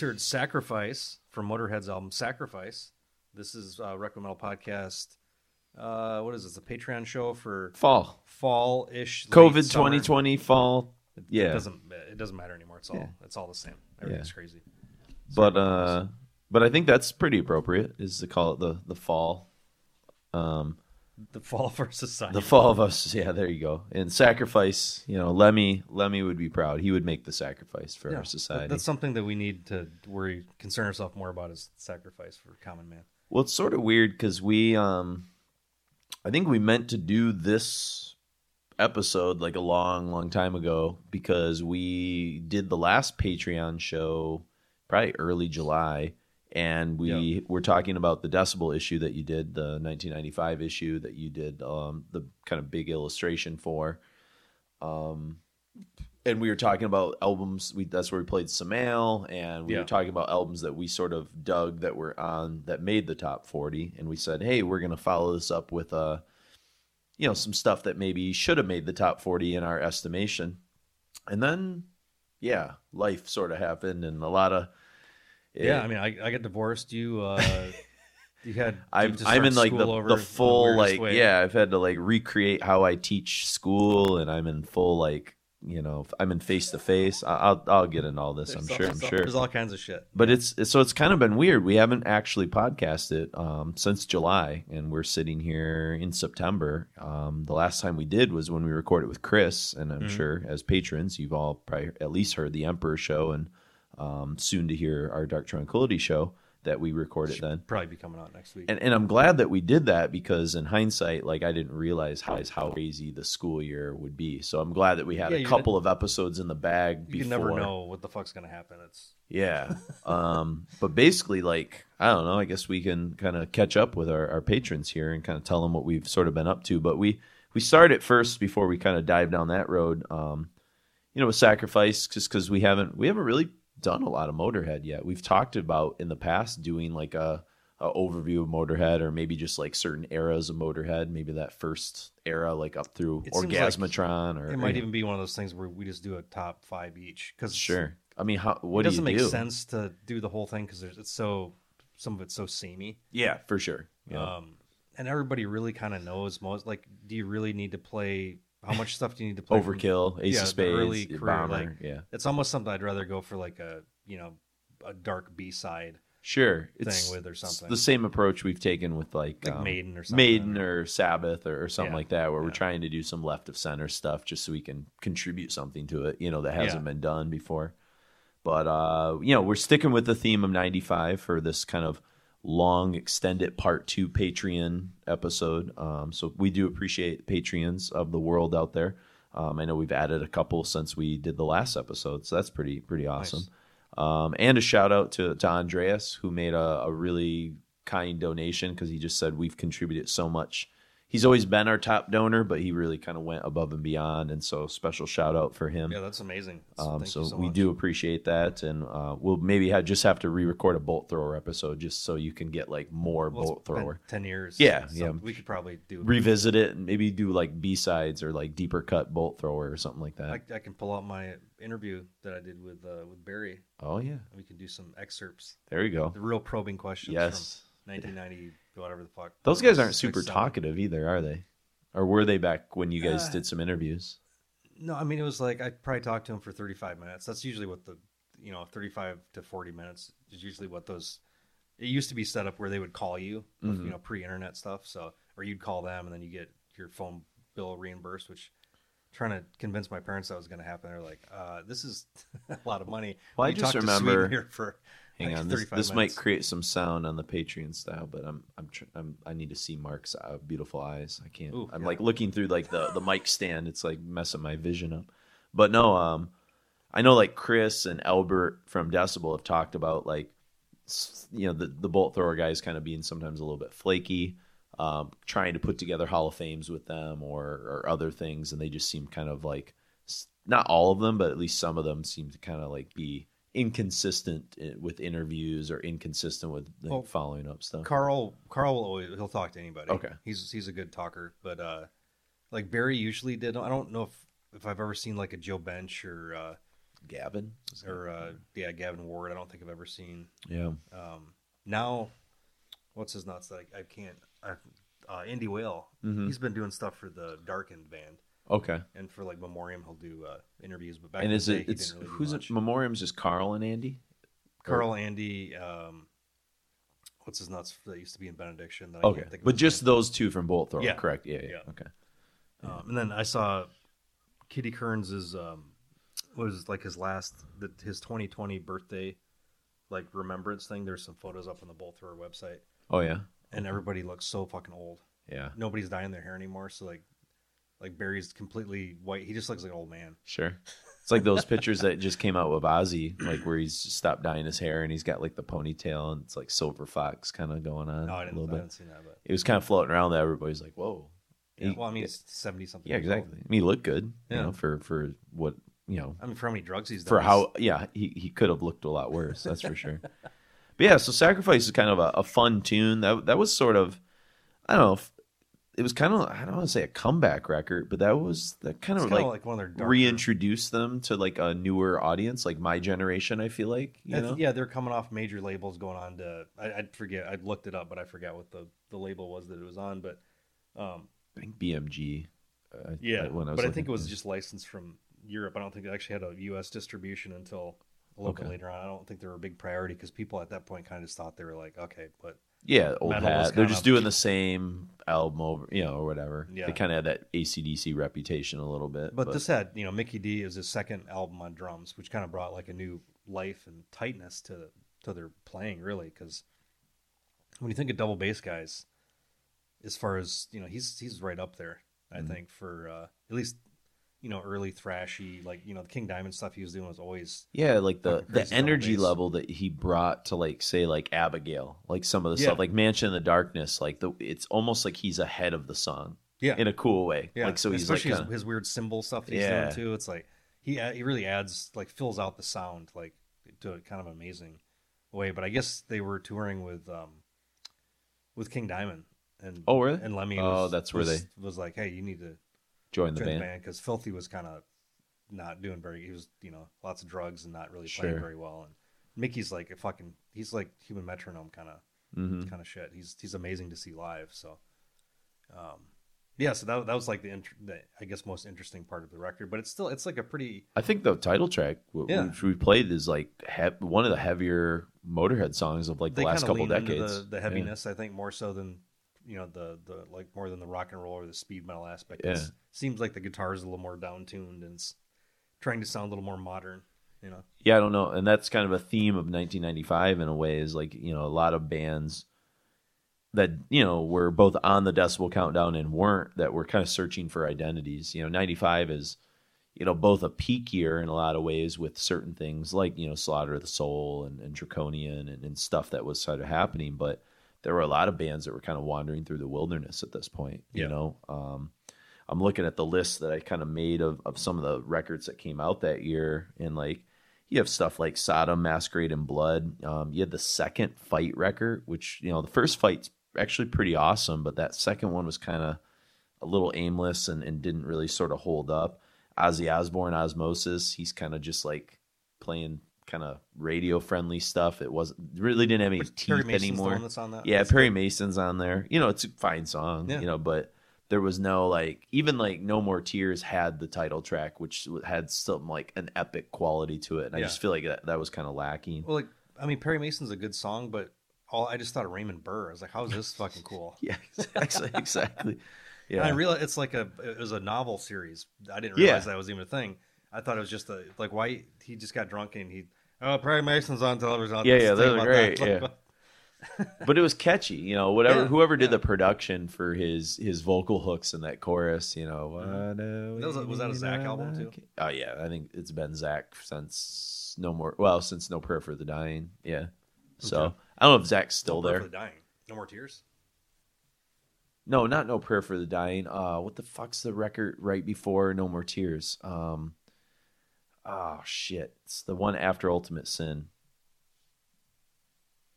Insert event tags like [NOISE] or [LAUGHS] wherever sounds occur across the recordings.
just heard "Sacrifice" from Motorhead's album "Sacrifice." This is uh, Requiem Metal Podcast. Uh, what is this? A Patreon show for Fall. fall ish. COVID 2020 fall. It Yeah. doesn't it doesn't matter anymore. It's all Yeah. it's all the same. Everything's crazy. But uh but I think that's pretty appropriate is to call it the the fall. Um The fall of our society. the fall of us. Yeah, there you go. And sacrifice, you know, Lemmy Lemmy would be proud. He would make the sacrifice for Yeah, our society. That's something that we need to worry, concern ourselves more about is sacrifice for common man. Well, it's sort of weird because we, um, I think we meant to do this episode like a long, long time ago because we did the last Patreon show probably early July, and we were talking about the decibel issue that you did, the 1995 issue that you did, um, the kind of big illustration for. Um, and we were talking about albums. We that's where we played Samael, and we Yeah. were talking about albums that we sort of dug that were on that made the top forty. And we said, hey, we're gonna follow this up with uh, you know, some stuff that maybe should have made the top forty in our estimation. And then, yeah, life sort of happened, and a lot of Yeah, I mean, I, I got divorced. You, uh, [LAUGHS] you had. I'm I'm in like the, over the the full weirdest like way. yeah I've had to like recreate how I teach school and I'm in full like you know I'm in face to face I'll I'll get into all this I'm There's sure I'm sure There's all kinds of shit. but it's so it's kind of been weird we haven't actually podcasted um, since July and we're sitting here in September um, the last time we did was when we recorded with Chris and I'm Mhm. sure as patrons you've all probably at least heard the Emperor show and um, soon to hear our Dark Tranquillity show that we recorded then Probably be coming out next week. and, and I'm glad that we did that because in hindsight, like I didn't realize how how crazy the school year would be. So I'm glad that we had Yeah, a couple of episodes in the bag you before. can never know what the fuck's gonna happen. It's Yeah. [LAUGHS] um, but basically, like I don't know. I guess we can kind of catch up with our, our patrons here and kind of tell them what we've sort of been up to. But we we start at first before we kind of dive down that road. Um, you know, with sacrifice, just because we haven't we haven't really done a lot of Motorhead yet. We've talked about in the past doing like a, a overview of Motorhead, or maybe just like certain eras of Motorhead, maybe that first era, like up through It seems like Orgasmatron, or it might even be one of those things where we just do a top five each because sure. I mean, how it what do doesn't you make do? sense to do the whole thing because it's so some of it's so samey. Yeah, for sure. Yeah. Um, and everybody really kind of knows most. Like, do you really need to play? How much stuff do you need to play? from- Overkill, Ace yeah, of Spades, early career, Bomber. like- yeah, It's almost something I'd rather go for like a you know a dark B side sure. It's thing with or it's something. the same approach we've taken with like, like um, Maiden or something. Maiden or Sabbath or, or something Yeah, like that, where we're trying to do some left of center stuff just so we can contribute something to it, you know, that hasn't Yeah. been done before. But uh, you know, we're sticking with the theme of '95 for this kind of long extended part two Patreon episode. Um, so we do appreciate Patreons of the world out there. Um, I know we've added a couple since we did the last episode, so that's pretty pretty awesome. Um, and a shout out to, to Andreas who made a, a really kind donation because he just said we've contributed so much. He's always been our top donor, but he really kind of went above and beyond, and so special shout out for him. Yeah, that's amazing. Um, so, so we much. do appreciate that, and uh, we'll maybe have, just have to re-record a bolt thrower episode just so you can get like more Well, bolt thrower. ten years. Yeah, so yeah. We could probably do. Revisit it and maybe do like B sides or like deeper cut bolt thrower or something like that. I, I can pull out my interview that I did with uh, with Barry. oh yeah, We can do some excerpts, there you go. the real probing questions. Yes, from 1990, whatever the fuck. those guys aren't super talkative either, are they? Or were they back when you guys Uh, did some interviews? No, I mean it was like I probably talked to him for 35 minutes. That's usually what the you know 35 to 40 minutes is usually what those. It used to be set up where they would call you, with, Mhm. you know, pre-internet stuff. So or you'd call them and then you get your phone bill reimbursed, which. Trying to convince my parents that was going to happen, they're like, uh, "This is [LAUGHS] a lot of money." Well, I You just talk to Sweden remember- here for Hang on, this, this might create some sound on the Patreon style, but I'm I'm, tr- I'm I need to see Mark's uh, beautiful eyes. I can't. Ooh, I'm yeah. like looking through like the the mic stand. It's like messing my vision up. But no, um, I know like Chris and Albert from Decibel have talked about like you know the the bolt thrower guys kind of being sometimes a little bit flaky. Um, trying to put together Hall of Fames with them or, or other things, and they just seem kind of like not all of them, but at least some of them seem to kind of like be inconsistent with interviews or inconsistent with like, Well, following up stuff. Carl. Carl will always he'll talk to anybody. Okay. he's he's a good talker, but uh, like Barry usually did. I don't know if if I've ever seen like a Jo Bench or uh, Gavin. or uh, yeah, Gavin Ward. I don't think I've ever seen. yeah. Um, now, what's his nuts that I, I can't? I, uh, Andy Whale. Mhm. He's been doing stuff for the Darkened band, Okay. and for like Memoriam, he'll do uh, interviews. But back And in is the day, it? he It's really who's it? Memoriam's just Carl and Andy. Carl, Andy. Um, what's his nuts that used to be in Benediction? That I Okay, can't think of but just name. those two from Bolt Thrower, Yeah. correct? Yeah, yeah. Yeah. Okay. Um, and then I saw Kiddie Kearns is um, was like his last the, his 2020 birthday like remembrance thing. There's some photos up on the Bolt Thrower website, Oh yeah, and everybody looks so fucking old. yeah, Nobody's dyeing their hair anymore, so like like Barry's completely white. He just looks like an old man. sure. [LAUGHS] It's like those pictures that just came out with Ozzy, like where he's stopped dyeing his hair and he's got like the ponytail and it's like silver fox kind of going on No, I a didn't, little I bit. that, but It was kind of floating around that everybody's like, "Whoa." yeah. He- Well, I mean, he's 70 something. yeah, exactly. I mean, he looked good, you know, for for what you know I mean, for how many drugs he's done. for how yeah he, he could have looked a lot worse that's for sure [LAUGHS] but yeah so sacrifice is kind of a, a fun tune that that was sort of i don't know it was kind of i don't want to say a comeback record but that was that kind of like, like one of their darker, reintroduced them to like a newer audience like my generation i feel like you know yeah, they're coming off major labels, going on to I, I forget. I looked it up, but I forgot what the, the label was that it was on. But um, i think bmg uh, yeah, when I was but I think it was just licensed from Europe. I don't think it actually had a U.S. distribution until a little bit later on. I don't think they were a big priority because people at that point kind of just thought they were like, okay, but yeah old metal was hat they're kind just of- doing the same album over you know or whatever Yeah. they kind of had that acdc reputation a little bit but, this had you know Mikkey Dee is his second album on drums, which kind of brought like a new life and tightness to to their playing, really. Because when you think of double bass guys, as far as you know, he's he's right up there. I Mhm. think for uh, at least you know early thrashy, like you know the King Diamond stuff he was doing was always Yeah, like the the energy level that he brought to like say like Abigail, like some of the Yeah. stuff like Mansion in the Darkness, like the it's almost like he's ahead of the song yeah in a cool way. yeah. Like so he's like especially kinda, his, his weird cymbal stuff that he's Yeah. doing too. It's like he he really adds like fills out the sound like to a kind of amazing way. But I guess they were touring with um with King Diamond and Oh, really? and Lemmy. Oh, was, that's where was, they- was like, hey, you need to join the band. because Philthy was kind of not doing very. He was you know lots of drugs and not really Sure. playing very well. And Mikkey's like a fucking he's like human metronome kind of hmm kind of shit. He's he's amazing to see live. So, um, yeah. So that that was like the, int- the I guess most interesting part of the record. But it's still it's like a pretty I think the title track w- Yeah. which we played is like he- one of the heavier Motorhead songs of like the last kinda couple lean into decades. The, the Yeah. heaviness, I think, more so than you know the the like more than the rock and roll or the speed metal aspect. Yeah. It seems like the guitar is a little more down tuned and it's trying to sound a little more modern. You know, Yeah, I don't know, and that's kind of a theme of 1995 in a way. Is like you know a lot of bands that you know were both on the Decibel Countdown and weren't that were kind of searching for identities. You know, 95 is you know both a peak year in a lot of ways with certain things like you know Slaughter of the Soul and, and Draconian and, and stuff that was sort of happening, but there were a lot of bands that were kind of wandering through the wilderness at this point. You Yeah. know. Um, I'm looking at the list that I kind of made of, of some of the records that came out that year, and like you have stuff like Sodom, Masquerade, and Blood. Um, you had the second fight record, which you know the first fight's actually pretty awesome, but that second one was kind of a little aimless and, and didn't really sort of hold up. Ozzy Osbourne, Ozzmosis, he's kind of just like playing kind of radio friendly stuff. It wasn't really didn't have any But Perry teeth anymore. on that. Yeah, Perry good. Mason's on there. You know, it's a fine song. Yeah. You know, but there was no like even like No More Tears had the title track, which had some like an epic quality to it, and I just feel like that, that was kind of lacking. Well, like I mean, Perry Mason's a good song, but all I just thought of Raymond Burr. I was like, how is this [LAUGHS] fucking cool? yeah, [LAUGHS] exactly. exactly. And Yeah, I realized it's like a it was a novel series. I didn't Yeah. realize that was even a thing. I thought it was just a like why he just got drunk and he oh Perry Mason's on television. I'll Yeah, yeah, think those are great, that. yeah. [LAUGHS] but it was catchy. You know, whatever Yeah, whoever did yeah. the production for his his vocal hooks in that chorus. You know, Mhm. Was was that a Zakk album, too? Oh yeah, I think it's been Zakk since no more. Well, since No Prayer for the Dying. Yeah. So Okay. I don't know if Zakk's still No Prayer there. for the dying. No more tears. No, not No Prayer for the Dying. Uh, what the fuck's the record right before No More Tears? Um, oh shit, it's the one after Ultimate Sin.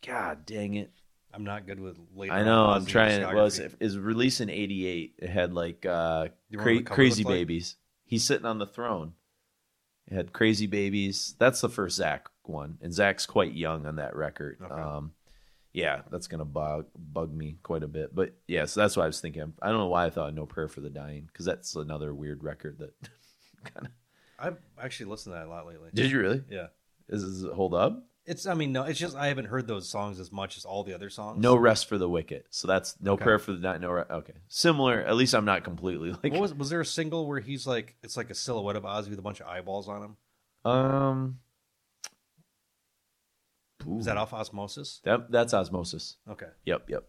God dang it! I'm not good with late. I know I'm trying. It was discography. is released in '88. It had like uh, cra- what the cover Crazy looked like? Babies. He's sitting on the throne. It had Crazy Babies. That's the first Zakk one, and Zakk's quite young on that record. Okay. Um, yeah, that's gonna bug bug me quite a bit. But yeah, so that's what I was thinking. I don't know why I thought No Prayer for the Dying because that's another weird record that [LAUGHS] kind of. I've actually listened to that a lot lately. Did you really? Yeah. Is, does it hold up? It's. I mean, no. It's just I haven't heard those songs as much as all the other songs. No rest for the wicked. So that's no Okay. prayer for the night. No, re- okay, similar. At least I'm not completely like. What was was there a single where he's like it's like a silhouette of Ozzy with a bunch of eyeballs on him? um, Is that off Ozzmosis? that that's Ozzmosis. Okay. Yep, yep.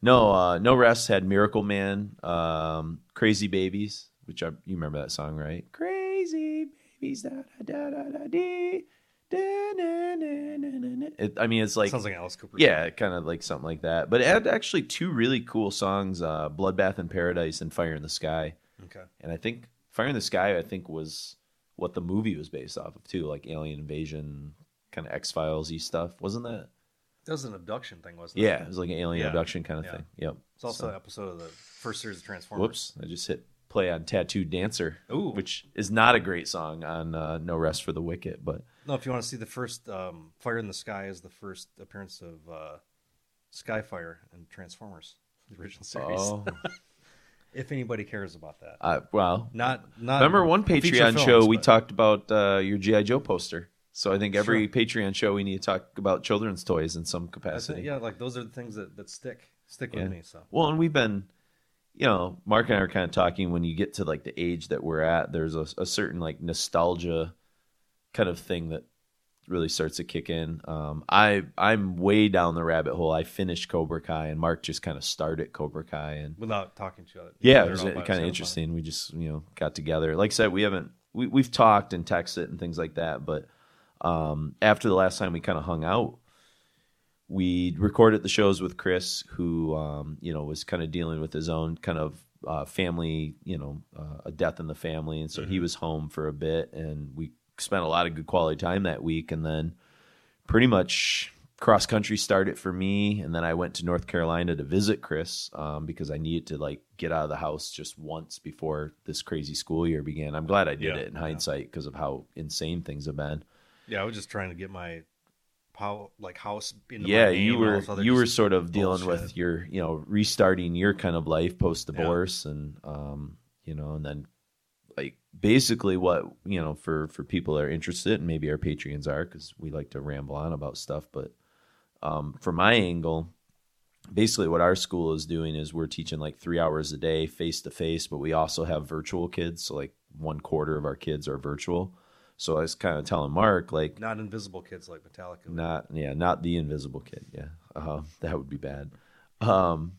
No, uh, no rest had Miracle Man, um, Crazy Babies, which I you remember that song, right? Crazy babies, da da da da da dee, da na na na na na. It, I mean, it's like Sounds like an Alice Cooper. yeah, kind of like something like that. But it had actually two really cool songs: uh, "Bloodbath in Paradise" and "Fire in the Sky." song. Okay. And I think "Fire in the Sky" I think was what the movie was based off of too, like alien invasion, kind of X Files y stuff, wasn't that? That was an abduction thing, wasn't it? Yeah, it was like an alien Yeah. abduction kind of Yeah. thing. Yep. It's also So- an episode of the first series of Transformers. Whoops! I just hit play on "Tattooed Dancer," Ooh. which is not a great song on uh, "No Rest for the Wicked," but No, if you want to see the first um, Fire in the Sky is the first appearance of uh, Skyfire in Transformers, the original series. oh, [LAUGHS] If anybody cares about that. uh, well, Not not remember one Patreon films, show we but- talked about uh, your GI Joe poster. So I think every Patreon show we need to talk about children's toys in some capacity. Yeah, like those are the things that, that stick stick Yeah. with me. So Well, and we've been, you know, Mark and I are kind of talking when you get to like the age that we're at, there's a, a certain like nostalgia kind of thing that really starts to kick in. Um, I I'm way down the rabbit hole. I finished Cobra Kai, and Mark just kind of started Cobra Kai, and without talking to each other. yeah, it was kind of interesting. We just you know got together. Like I said, we haven't we we've talked and texted and things like that, but um, after the last time we kind of hung out, we recorded the shows with Chris, who um, you know was kind of dealing with his own kind of uh, family, you know, uh, a death in the family, and so he was home for a bit, and we spent a lot of good quality time that week, and then pretty much cross country started for me. And then i went to north carolina to visit chris um, because i needed to like get out of the house just once before this crazy school year began. I'm glad i did Yeah, it in yeah. hindsight because of how insane things have been. Yeah, I was just trying to get my pow like house yeah you were you were sort of dealing with your you know restarting your kind of life post divorce and um you know and then like basically what you know for for people that are interested and maybe our patreons are because we like to ramble on about stuff but um from my angle basically what our school is doing is we're teaching like three hours a day face to face but we also have virtual kids so like one quarter of our kids are virtual so i was kind of telling mark like not invisible kids like Metallica. not yeah, not the invisible kid. Yeah, uh, that would be bad. Um,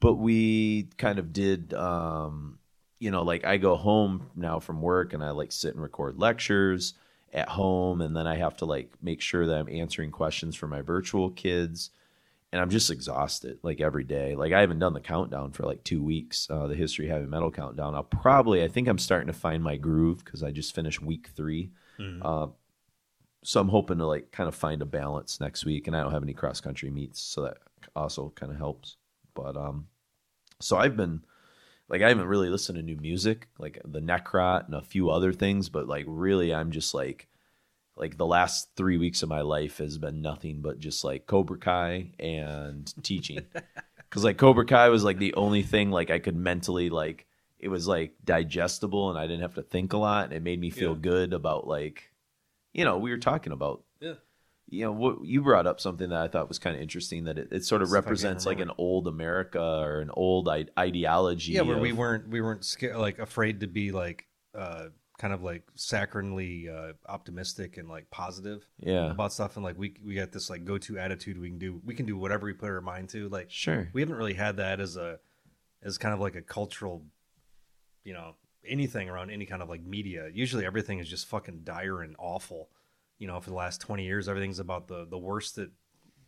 but we kind of did. Um, you know, like I go home now from work and I like sit and record lectures at home, and then I have to like make sure that I'm answering questions for my virtual kids. And I'm just exhausted, like every day. Like I haven't done the countdown for like two weeks, uh, the history of heavy metal countdown. I'll probably, I think I'm starting to find my groove because I just finished week three. Uh, so I'm hoping to like kind of find a balance next week, and I don't have any cross country meets, so that also kind of helps. But um, so I've been like I haven't really listened to new music, like the Necrot and a few other things, but like really, I'm just like like the last three weeks of my life has been nothing but just like Cobra Kai and teaching, [LAUGHS] because like Cobra Kai was like the only thing like I could mentally like it was like digestible and I didn't have to think a lot, and it made me feel Yeah. good about like you know we were talking about Yeah. you know what you brought up something that I thought was kind of interesting that it, it sort of Stuff represents like an old America or an old I- ideology. Yeah, where we weren't we weren't scared like afraid to be like uh kind of like saccharinely uh optimistic and like positive yeah about stuff and like we we got this like go to attitude we can do we can do whatever we put our mind to like sure we haven't really had that as a as kind of like a cultural you know anything around any kind of like media usually everything is just fucking dire and awful you know for the last 20 years everything's about the the worst that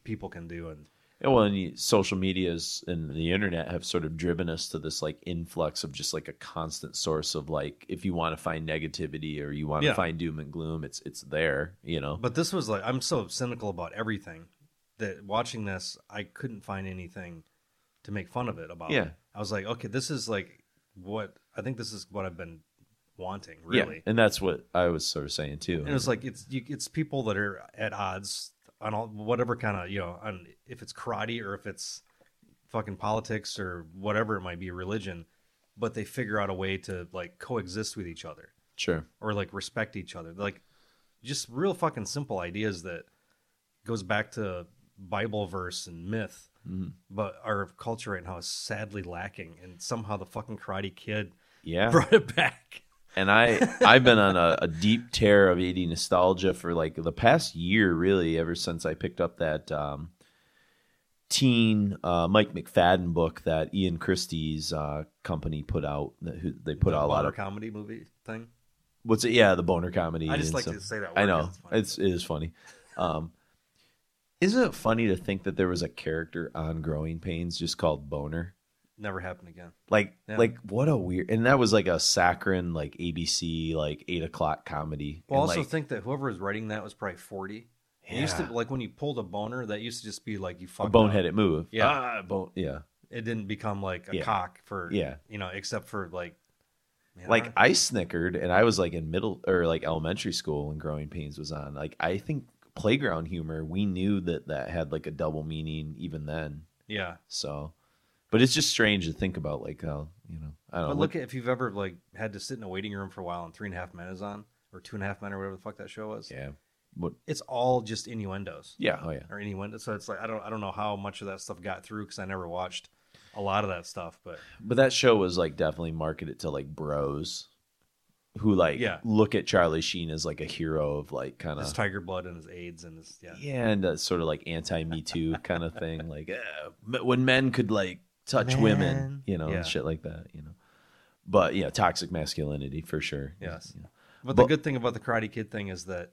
people can do and well, and social medias and the internet have sort of driven us to this like influx of just like a constant source of like if you want to find negativity or you want to Yeah. find doom and gloom, it's it's there, you know. but this was like i'm so cynical about everything that watching this i couldn't find anything to make fun of it about Yeah. i was like okay this is like what i think this is what i've been wanting, really. Yeah, and that's what I was sort of saying too. And it's like it's you, it's people that are at odds on all whatever kind of you know on if it's karate or if it's fucking politics or whatever it might be religion, but they figure out a way to like coexist with each other sure. or like respect each other. Like just real fucking simple ideas that goes back to Bible verse and myth, mm-hmm. but our culture right now is sadly lacking, and somehow the fucking Karate Kid Yeah. [LAUGHS] brought it back. and I I've been on a, a deep tear of 80 nostalgia for like the past year, really, ever since I picked up that um, teen uh, Mike McFadden book that Ian Christe's uh, company put out. Who, they put The out a lot of comedy movie thing. what's it? Yeah, the boner comedy. I just like stuff. to say that. I word know 'cause it's funny. it's it is funny. Um, isn't it funny to think that there was a character on Growing Pains just called Boner? Never happened again. Like, Yeah. like what a weird, and that was like a saccharine, like ABC, like eight o'clock comedy. Well, I And, also like, think that whoever was writing that was probably forty. It used to like when you pulled a boner, that used to just be like you a fucked up. boneheaded move. Yeah. ah, bone, yeah. It didn't become like a Yeah. cock for Yeah. you know, except for like man, Like I- I snickered, and I was like in middle or like elementary school when Growing Pains was on. Like I think playground humor, we knew that that had like a double meaning even then. yeah. So, but it's just strange to think about, like how you know, I don't But know. look at if you've ever like had to sit in a waiting room for a while and Three and a Half Men is on or Two and a Half Men or whatever the fuck that show was. yeah, what? It's all just innuendos Yeah, oh yeah, or innuendo. So it's like I don't I don't know how much of that stuff got through because I never watched a lot of that stuff. But but that show was like definitely marketed to like bros who like Yeah. look at Charlie Sheen as like a hero of like kind of his Tiger Blood and his AIDS and his yeah. yeah, and uh, sort of like anti Me Too kind of thing, like m- when men could like touch women, you know, Yeah. and shit like that, you know. But yeah, toxic masculinity for sure. Yes. Yeah. But the good thing about the Karate Kid thing is that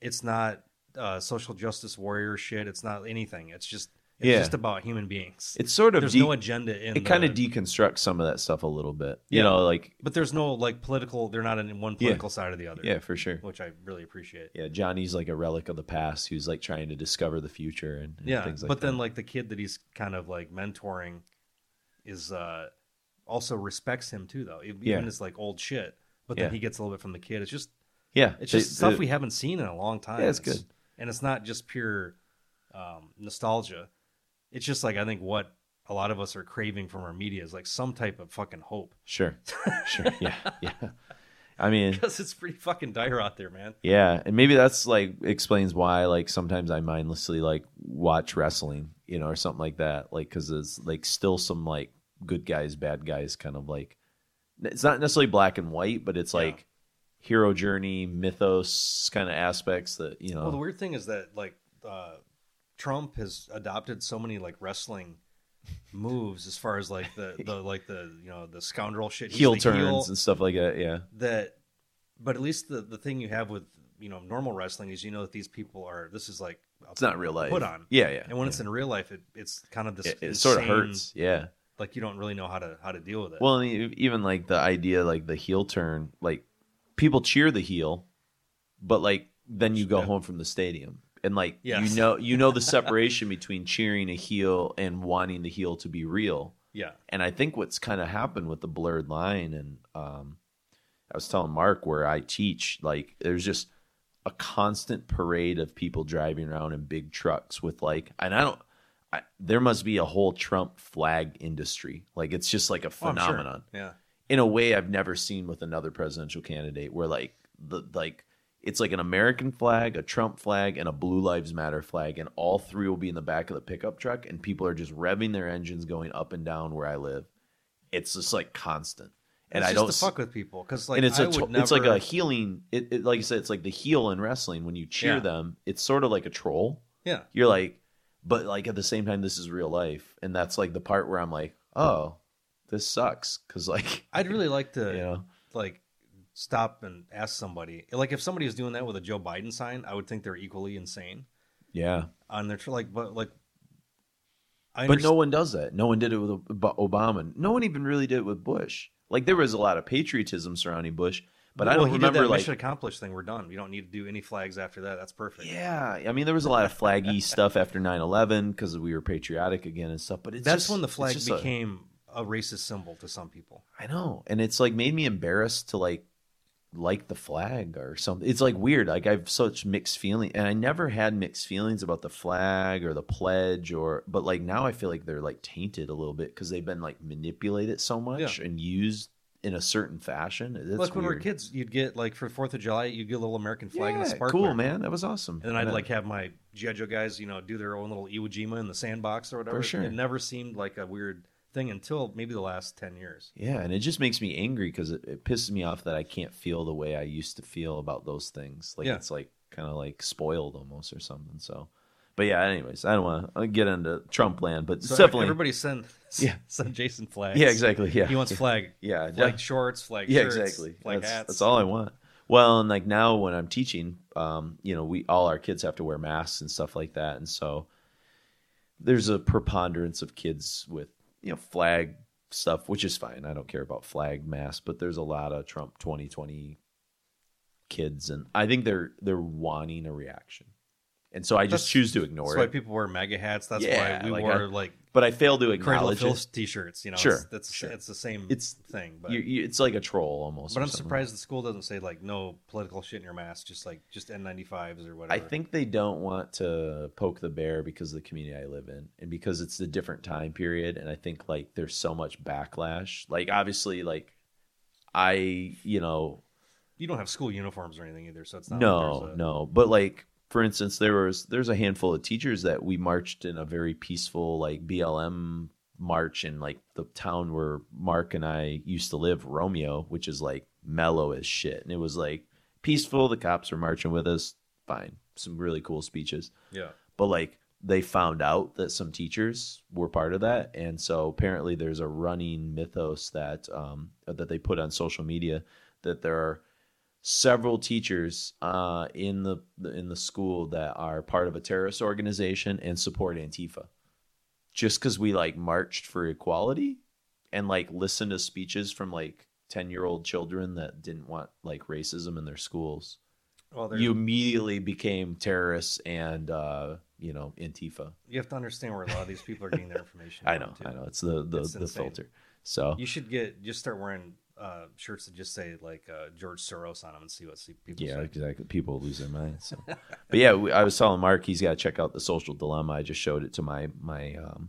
it's not uh, social justice warrior shit. It's not anything. It's just it's Yeah. just about human beings. It's sort of There's de- no agenda in it kind of deconstructs some of that stuff a little bit. You Yeah. know, like but there's no like political. They're not in one Yeah. political side or the other. yeah, for sure. which I really appreciate. Yeah, Johnny's like a relic of the past who's like trying to discover the future and, and Yeah, things like that. but that. then like the kid that he's kind of like mentoring is uh also respects him too though. Even Yeah. as like old shit. But then Yeah. he gets a little bit from the kid. It's just yeah, it's they- just stuff they- we haven't seen in a long time. Yeah, it's It's- good. and it's not just pure um, nostalgia. It's just like I think what a lot of us are craving from our media is like some type of fucking hope Sure, sure, yeah, yeah. I mean, because it's pretty fucking dire out there, man. Yeah, and maybe that's like explains why like sometimes I mindlessly like watch wrestling, you know, or something like that, like because it's like still some like good guys, bad guys, kind of like it's not necessarily black and white, but it's Yeah. like hero journey, mythos kind of aspects that you know. Well, the weird thing is that like uh, Trump has adopted so many like wrestling moves as far as like the, [LAUGHS] the like the you know the scoundrel shit He's heel turns heel and stuff like that. Yeah, that but at least the the thing you have with you know normal wrestling is you know that these people are this is like it's not real life. put on Yeah, yeah. and when yeah. it's in real life it, it's kind of this it, it sort of hurts. Yeah. like you don't really know how to how to deal with it Well, even like the idea, like the heel turn, like people cheer the heel, but like then you go Yeah. home from the stadium, and like Yes. you know, you know the separation between cheering a heel and wanting the heel to be real. yeah And I think what's kind of happened with the blurred line, and um, I was telling Mark where I teach, like there's just a constant parade of people driving around in big trucks with like, and I don't. I, there must be a whole Trump flag industry. Like it's just like a Oh, sure. phenomenon yeah in a way I've never seen with another presidential candidate where like the like it's like an American flag, a Trump flag, and a Blue Lives Matter flag, and all three will be in the back of the pickup truck, and people are just revving their engines going up and down where I live. It's just like constant, and it's I just don't. to fuck with people because like and it's I a would never, it's like a healing. It, it like I said, it's like the heel in wrestling. When you cheer Yeah. them, it's sort of like a troll yeah you're like but like at the same time this is real life and that's like the part where i'm like oh this sucks because like I'd really like to [LAUGHS] you know like stop and ask somebody. Like if somebody was doing that with a Joe Biden sign I would think they're equally insane. Yeah. And they're like but like I but no one does that. No one did it with Ob- obama. No one even really did it with bush. Like there was a lot of patriotism surrounding bush but i Well, don't he remember did that like mission accomplished thing. We're done. You don't need to do any flags after that. That's perfect. Yeah. I mean there was a lot of flaggy [LAUGHS] stuff after 9-11 because we were patriotic again and stuff but it's that's just- when the flag just a- became a racist symbol to some people. I know, and it's like made me embarrassed to like like the flag or something. It's like weird. Like I've such mixed feeling, and I never had mixed feelings about the flag or the pledge, or but like now I feel like they're like tainted a little bit because they've been like manipulated so much and used in a certain fashion. It's like when we were kids, you'd get like for Fourth of July, you'd get a little American flag and a Yeah, sparkler. cool, man. That was awesome. And then I'd Yeah. like have my GI Joe guys, you know, do their own little Iwo Jima in the sandbox or whatever. For sure. It never seemed like a weird thing until maybe the last ten years. Yeah, and it just makes me angry because it, it pisses me off that I can't feel the way I used to feel about those things. Like Yeah. it's like kind of like spoiled almost or something. So, but yeah. Anyways, I don't want to get into Trump land, but So definitely. everybody send [LAUGHS] Yeah. [LAUGHS] send Jason flags. yeah, exactly. Yeah, He wants flag [LAUGHS] Yeah, flag yeah. shorts, flag yeah, shirts, exactly. flag that's, hats. that's all I want. Well, and like now when I'm teaching, um, you know, we all our kids have to wear masks and stuff like that, and so there's a preponderance of kids with you know flag stuff, which is fine. I don't care about flag mass, but there's a lot of Trump 2020 kids, and I think they're they're wanting a reaction, and so I just That's- choose to ignore it. That's why people wear MAGA hats. That's Yeah, why we like wore I- like but I fail to acknowledge Filth it. t-shirts. You know, Sure, it's, that's sure. it's the same It's- thing. But You, you, it's like a troll almost. but I'm something. surprised the school doesn't say like no political shit in your mask, just like just N95s or whatever. I think they don't want to poke the bear because of the community I live in and because it's the different time period. And I think like there's so much backlash. Like obviously, like I, you know, you don't have school uniforms or anything either, so it's not. no, like a- no. But like for instance, there was there's a handful of teachers that we marched in a very peaceful like BLM march in like the town where Mark and I used to live, Romeo, which is like mellow as shit. And it was like peaceful. The cops were marching with us. Fine. Some really cool speeches Yeah. but like they found out that some teachers were part of that and so apparently there's a running mythos that um that they put on social media that there are several teachers uh in the in the school that are part of a terrorist organization and support antifa just because we like marched for equality and like listened to speeches from like 10 year old children that didn't want like racism in their schools Well, you immediately became terrorists and uh, you know Antifa. you have to understand where a lot of these people are getting their information. [LAUGHS] I know. I know. It's the the, It's the filter. So You should get just start wearing uh, shirts that just say like uh, George Soros on them and see what see people yeah, say. exactly. People lose their minds. So. [LAUGHS] but yeah, we, I was telling Mark he's got to check out the Social Dilemma. I just showed it to my my um,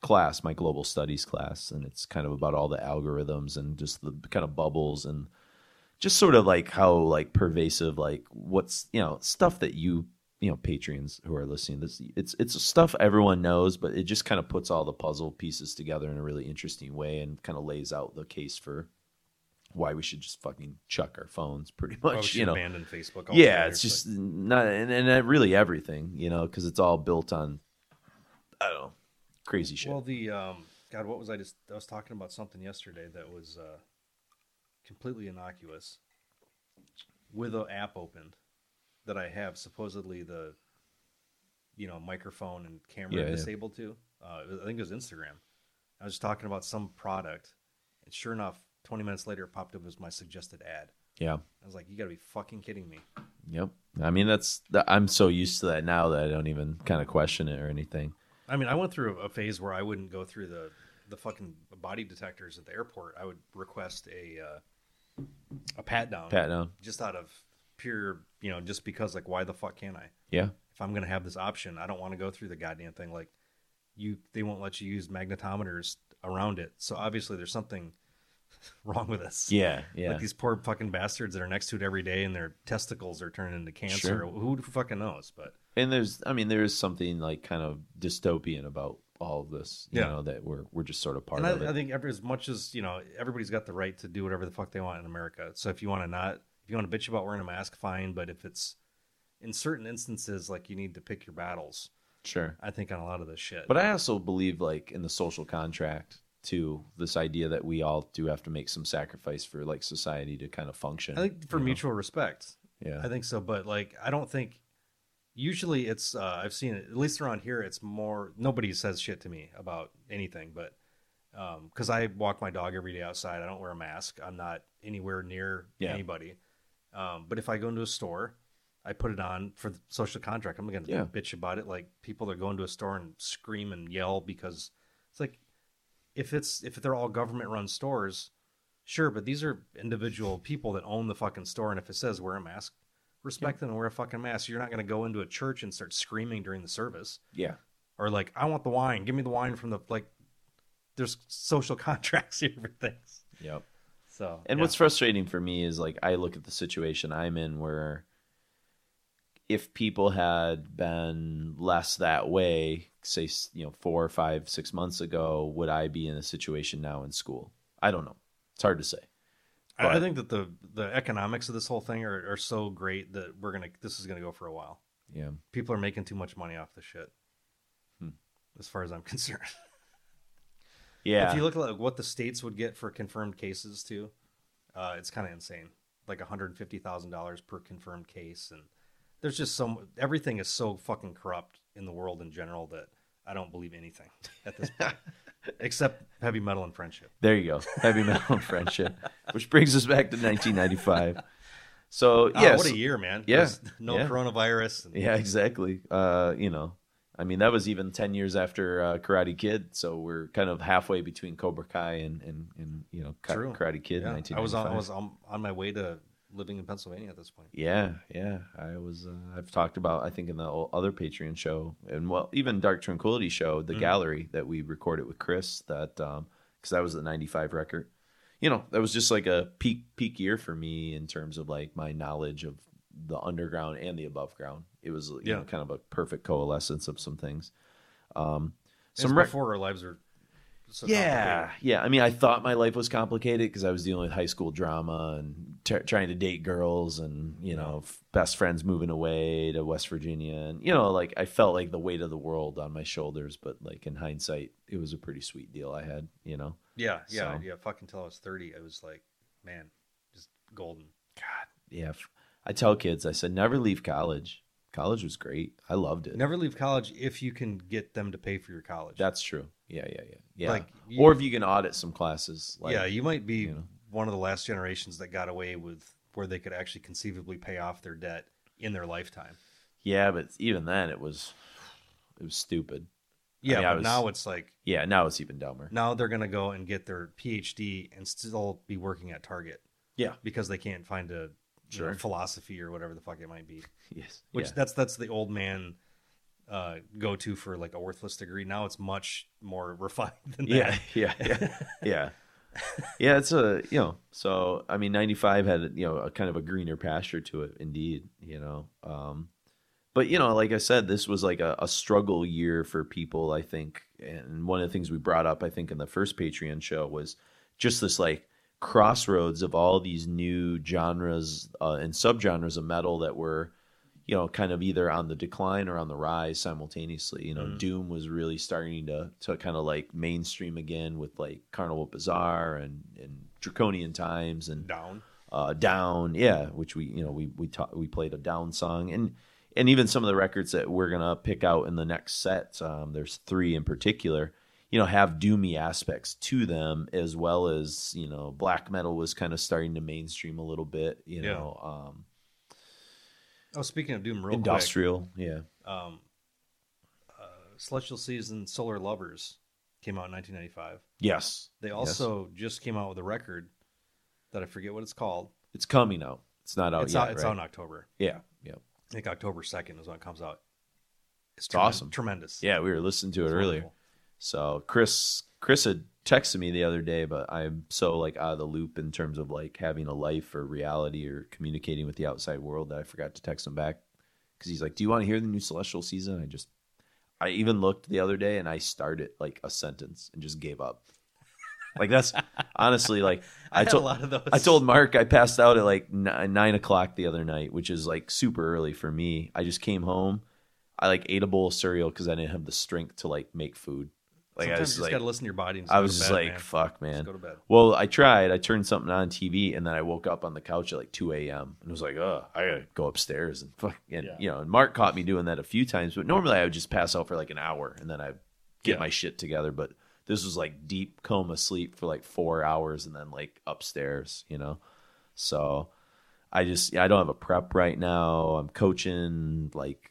class, my global studies class, and it's kind of about all the algorithms and just the kind of bubbles and just sort of like how like pervasive like what's you know stuff that you you know Patreons who are listening this it's it's stuff everyone knows but it just kind of puts all the puzzle pieces together in a really interesting way and kind of lays out the case for why we should just fucking chuck our phones [LAUGHS] pretty much you know abandon Facebook. yeah it's just not and, and really everything you know because it's all built on i don't know crazy shit Well, the um, God, what was I just? I was talking about something yesterday that was uh, completely innocuous. With an app opened, that I have supposedly the, you know, microphone and camera Yeah, yeah. disabled to. Uh, I think it was Instagram. I was just talking about some product, and sure enough, twenty minutes later, it popped up as my suggested ad. yeah I was like, "You got to be fucking kidding me!" yep i mean that's i'm so used to that now that i don't even kind of question it or anything I mean, I went through a phase where I wouldn't go through the the fucking body detectors at the airport. I would request a uh, a pat down, pat down just out of pure, you know, just because like, why the fuck can't I? yeah If I'm gonna have this option, I don't want to go through the goddamn thing. Like, you, they won't let you use magnetometers around it. So obviously, there's something [LAUGHS] wrong with this. yeah yeah Like these poor fucking bastards that are next to it every day, and their testicles are turning into cancer. Sure. Who, fucking knows? But and there's i mean there is something like kind of dystopian about all of this you Yeah. know that we're we're just sort of part and of I, it I think every, as much as you know, everybody's got the right to do whatever the fuck they want in America. So if you want to not, you want to bitch about wearing a mask, fine. But if it's in certain instances, like you need to pick your battles. sure I think on a lot of this shit. But I also believe, like in the social contract, too, this idea that we all do have to make some sacrifice for like society to kind of function. I think for you know? mutual respect, yeah, I think so. But like, I don't think. Usually, it's uh, I've seen it at least around here. It's more nobody says shit to me about anything, but because I walk my dog every day outside, I don't wear a mask. I'm not anywhere near Yeah. anybody. Um, but if I go into a store, I put it on for the social contract. I'm going to Yeah. bitch about it. Like people that go into a store and scream and yell because it's like if it's if they're all government run stores, Sure, but these are individual people that own the fucking store, and if it says wear a mask, respect them and wear a fucking mask. You're not going to go into a church and start screaming during the service, Yeah. or like, "I want the wine. Give me the wine from the like." There's social [LAUGHS] contracts here for things. Yep. So, And yeah. what's frustrating for me is like I look at the situation I'm in where if people had been less that way, say you know four, five, six months ago, would I be in a situation now in school? I don't know. It's hard to say. I, I think that the the economics of this whole thing are, are so great that we're gonna this is gonna go for a while. Yeah. People are making too much money off the shit. Hmm. As far as I'm [LAUGHS] concerned. Yeah. If you look at like, what the states would get for confirmed cases too, uh, it's kind of insane. Like one hundred fifty thousand dollars per confirmed case, and there's just so everything is so fucking corrupt in the world in general that I don't believe anything [LAUGHS] at this point, [LAUGHS] except heavy metal and friendship. There you go. Heavy metal and friendship, [LAUGHS] which brings us back to 1995. So Oh, yes, what a year, man! Yeah. There's no Yeah. coronavirus. And, Yeah, exactly. Uh, you know, I mean, that was even ten years after uh, Karate Kid, so we're kind of halfway between Cobra Kai and and, and you know Ka- Karate Kid. yeah. in I was on, I was on, on my way to living in Pennsylvania at this point. Yeah, yeah. I was. Uh, I've talked about. I think in the other Patreon show, and well, even Dark Tranquillity show, the Mhm. gallery that we recorded with Chris. That um, because that was the '95 record. You know, that was just like a peak peak year for me in terms of like my knowledge of the underground and the above ground. It was you Yeah. know kind of a perfect coalescence of some things. Um, Some rec- before our lives were. So yeah, yeah. I mean, I thought my life was complicated because I was dealing with high school drama and t- trying to date girls, and you know, f- best friends moving away to West Virginia, and you know, like I felt like the weight of the world on my shoulders. But like in hindsight, it was a pretty sweet deal I had. You know, yeah, yeah, So- yeah. Fucking until I was thirty, I was like, man, just golden. God, yeah. I tell kids, I said, never leave college. College was great. I loved it. Never leave college if you can get them to pay for your college. That's true. Yeah, yeah, yeah, yeah. Like, you- or if you can audit some classes. Like, yeah, you might be you know. one of the last generations that got away with where they could actually conceivably pay off their debt in their lifetime. yeah, but even then, it was it was stupid. Yeah, mean, I but was- now it's like Yeah, now it's even dumber. now they're gonna go and get their PhD and still be working at Target Yeah. because they can't find a you know, philosophy or whatever the fuck it might be. Yes. Which yeah. that's that's the old man uh, go to for like a worthless degree. Now it's much more [LAUGHS] refined than yeah, yeah, yeah, yeah. [LAUGHS] Yeah, it's a you know. So I mean, ninety five had you know a kind of a greener pasture to it, indeed. You know, um, but you know, like I said, this was like a, a struggle year for people. I think, and one of the things we brought up, I think, in the first Patreon show was just this like crossroads of all these new genres uh, and subgenres of metal that were you know kind of either on the decline or on the rise simultaneously you know Mhm. doom was really starting to to kind of like mainstream again with like Carnival Bizarre and and draconian times and Down. uh, down yeah which we you know we we taught we played a down song and and even some of the records that we're gonna pick out in the next set um, there's three in particular you know have doomy aspects to them as well as you know black metal was kind of starting to mainstream a little bit you Yeah. know um, Oh, speaking of Doom, real industrial yeah um, uh, Celestial Season Solar Lovers came out in 1995. yes They also just came out with a record that I forget what it's called. it's coming out it's not out it's yet out. It's right? out in October. yeah yeah I think October 2nd is when it comes out. It's, It's awesome. Tremendous. yeah we were listening to it It's earlier wonderful. So Chris Chris had texted me the other day, but I'm so like out of the loop in terms of like having a life or reality or communicating with the outside world that I forgot to text him back because he's like, "Do you want to hear the new Celestial season?" I just I even looked the other day and I started like a sentence and just gave up. Like that's [LAUGHS] honestly like I, I told a lot of those. I told Mark I passed out at like nine, nine o'clock the other night, which is like super early for me. I just came home. I like ate a bowl of cereal because I didn't have the strength to like make food. Like Sometimes I was you just like, got to listen to your body. And just I was just bed, like, man. fuck, Just man. go to bed. Well, I tried. I turned something on TV, and then I woke up on the couch at like 2 a.m. and was like, oh, I gotta go upstairs and fuck. And Yeah. you know, and Mark caught me doing that a few times, but normally I would just pass out for like an hour and then I get Yeah. my shit together. But this was like deep coma sleep for like four hours and then like upstairs, you know. So I just I don't have a prep right now. I'm coaching like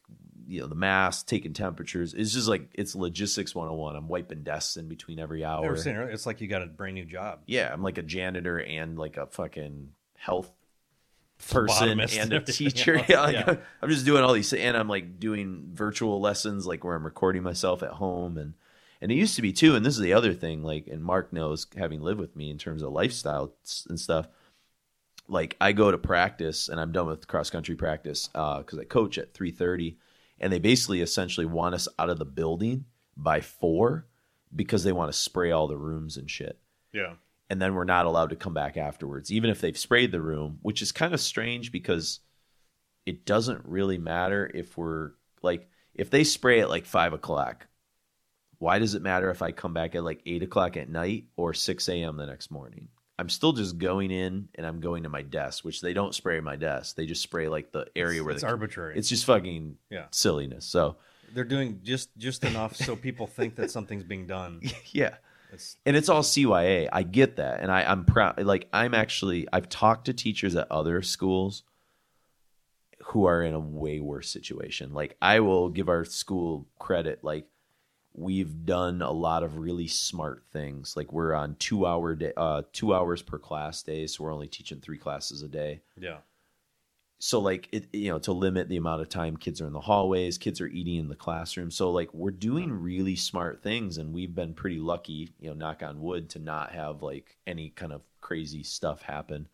you know the mask, taking temperatures. It's just like it's logistics 101. I'm wiping desks in between every hour. saying earlier, it's like you got a brand new job. Yeah, I'm like a janitor and like a fucking health person and a [LAUGHS] teacher. else. Yeah, [LAUGHS] like, Yeah. I'm just doing all these, and I'm like doing virtual lessons, like where I'm recording myself at home, and and it used to be too. And this is the other thing, like, and Mark knows, having lived with me in terms of lifestyle and stuff. Like I go to practice, and I'm done with cross country practice uh, because I coach at 3:30, and they basically essentially want us out of the building by four because they want to spray all the rooms and shit Yeah. and then we're not allowed to come back afterwards, even if they've sprayed the room, which is kind of strange because it doesn't really matter if we're like if they spray at like five o'clock. Why does it matter if I come back at like eight o'clock at night or six a.m. the next morning? I'm still just going in and I'm going to my desk, which they don't spray my desk. They just spray like the area It's, where it's arbitrary. it's just fucking Yeah. silliness. So They're doing just just enough so people think that something's being done. [LAUGHS] yeah, It's and it's all CYA. I get that, and I, I'm proud. Like I'm actually, I've talked to teachers at other schools who are in a way worse situation. Like I will give our school credit. Like we've done a lot of really smart things. Like we're on two hour day, uh, two hours per class day, so we're only teaching three classes a day yeah. so like it you know to limit the amount of time kids are in the hallways kids are eating in the classroom so like we're doing really smart things and we've been pretty lucky you know knock on wood to not have like any kind of crazy stuff happen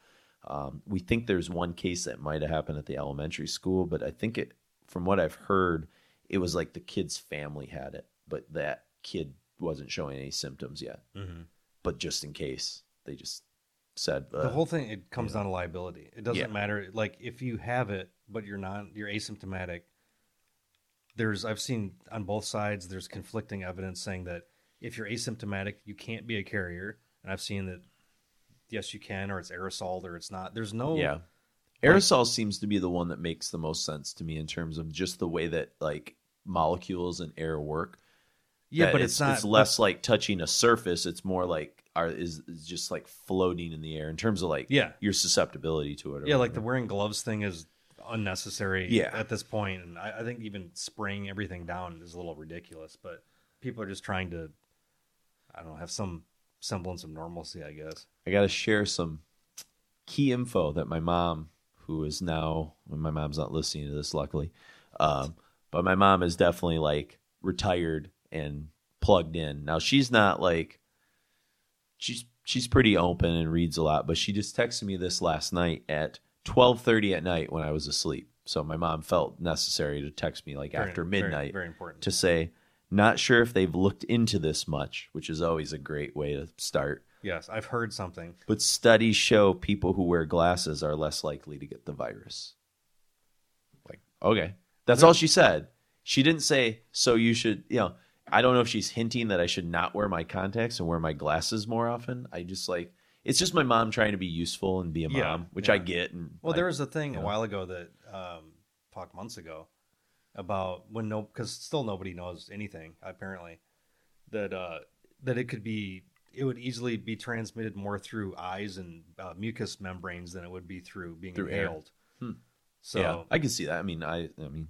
um, we think there's one case that might have happened at the elementary school but i think it from what i've heard it was like the kid's family had it but that kid wasn't showing any symptoms yet hmm but just in case they just said uh, the whole thing it comes down to liability. It doesn't Yeah. matter. Like if you have it, but you're not, you're asymptomatic. There's I've seen on both sides. There's conflicting evidence saying that if you're asymptomatic, you can't be a carrier, and I've seen that yes, you can, or it's aerosol, or it's not. There's no Yeah. Aerosol seems to be the one that makes the most sense to me in terms of just the way that like molecules and air work. Yeah, but it's, not It's less like touching a surface. It's more like are is, is just like floating in the air in terms of like Yeah. your susceptibility to it. Yeah, like the wearing gloves thing is unnecessary Yeah. at this point, and I, I think even spraying everything down is a little ridiculous. But people are just trying to, I don't know, have some semblance of normalcy, I guess. I got to share some key info that my mom, who is now, my mom's not listening to this, luckily, um, but my mom is definitely like retired and plugged in. Now she's not like, she's she's pretty open and reads a lot, but she just texted me this last night at twelve thirty at night when I was asleep. So my mom felt necessary to text me like Very- after midnight very, important. to say, not sure if they've looked into this much, which is always a great way to start. yes, I've heard something. But studies show people who wear glasses are less likely to get the virus. Like, okay. That's all she said. She didn't say, so you should, you know, I don't know if she's hinting that I should not wear my contacts and wear my glasses more often. I just like, it's just my mom trying to be useful and be a Yeah, mom, which yeah. I get. And Well, I- there was a thing yeah. a while ago that um, talked months ago about when no, because still nobody knows anything apparently that uh, that it could be, it would easily be transmitted more through eyes and uh, mucous membranes than it would be through being Through inhaled. Hmm. So yeah, I can see that. I mean, I, I mean,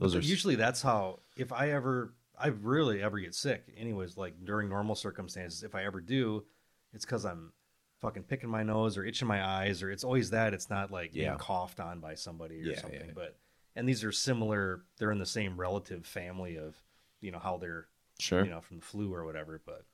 those are usually that's how if I ever I really ever get sick anyways like during normal circumstances if I ever do it's cuz I'm fucking picking my nose or itching my eyes or it's always that it's not like Yeah. being coughed on by somebody or Yeah, something yeah. but and these are similar they're in the same relative family of you know how they're sure. you know from the flu or whatever but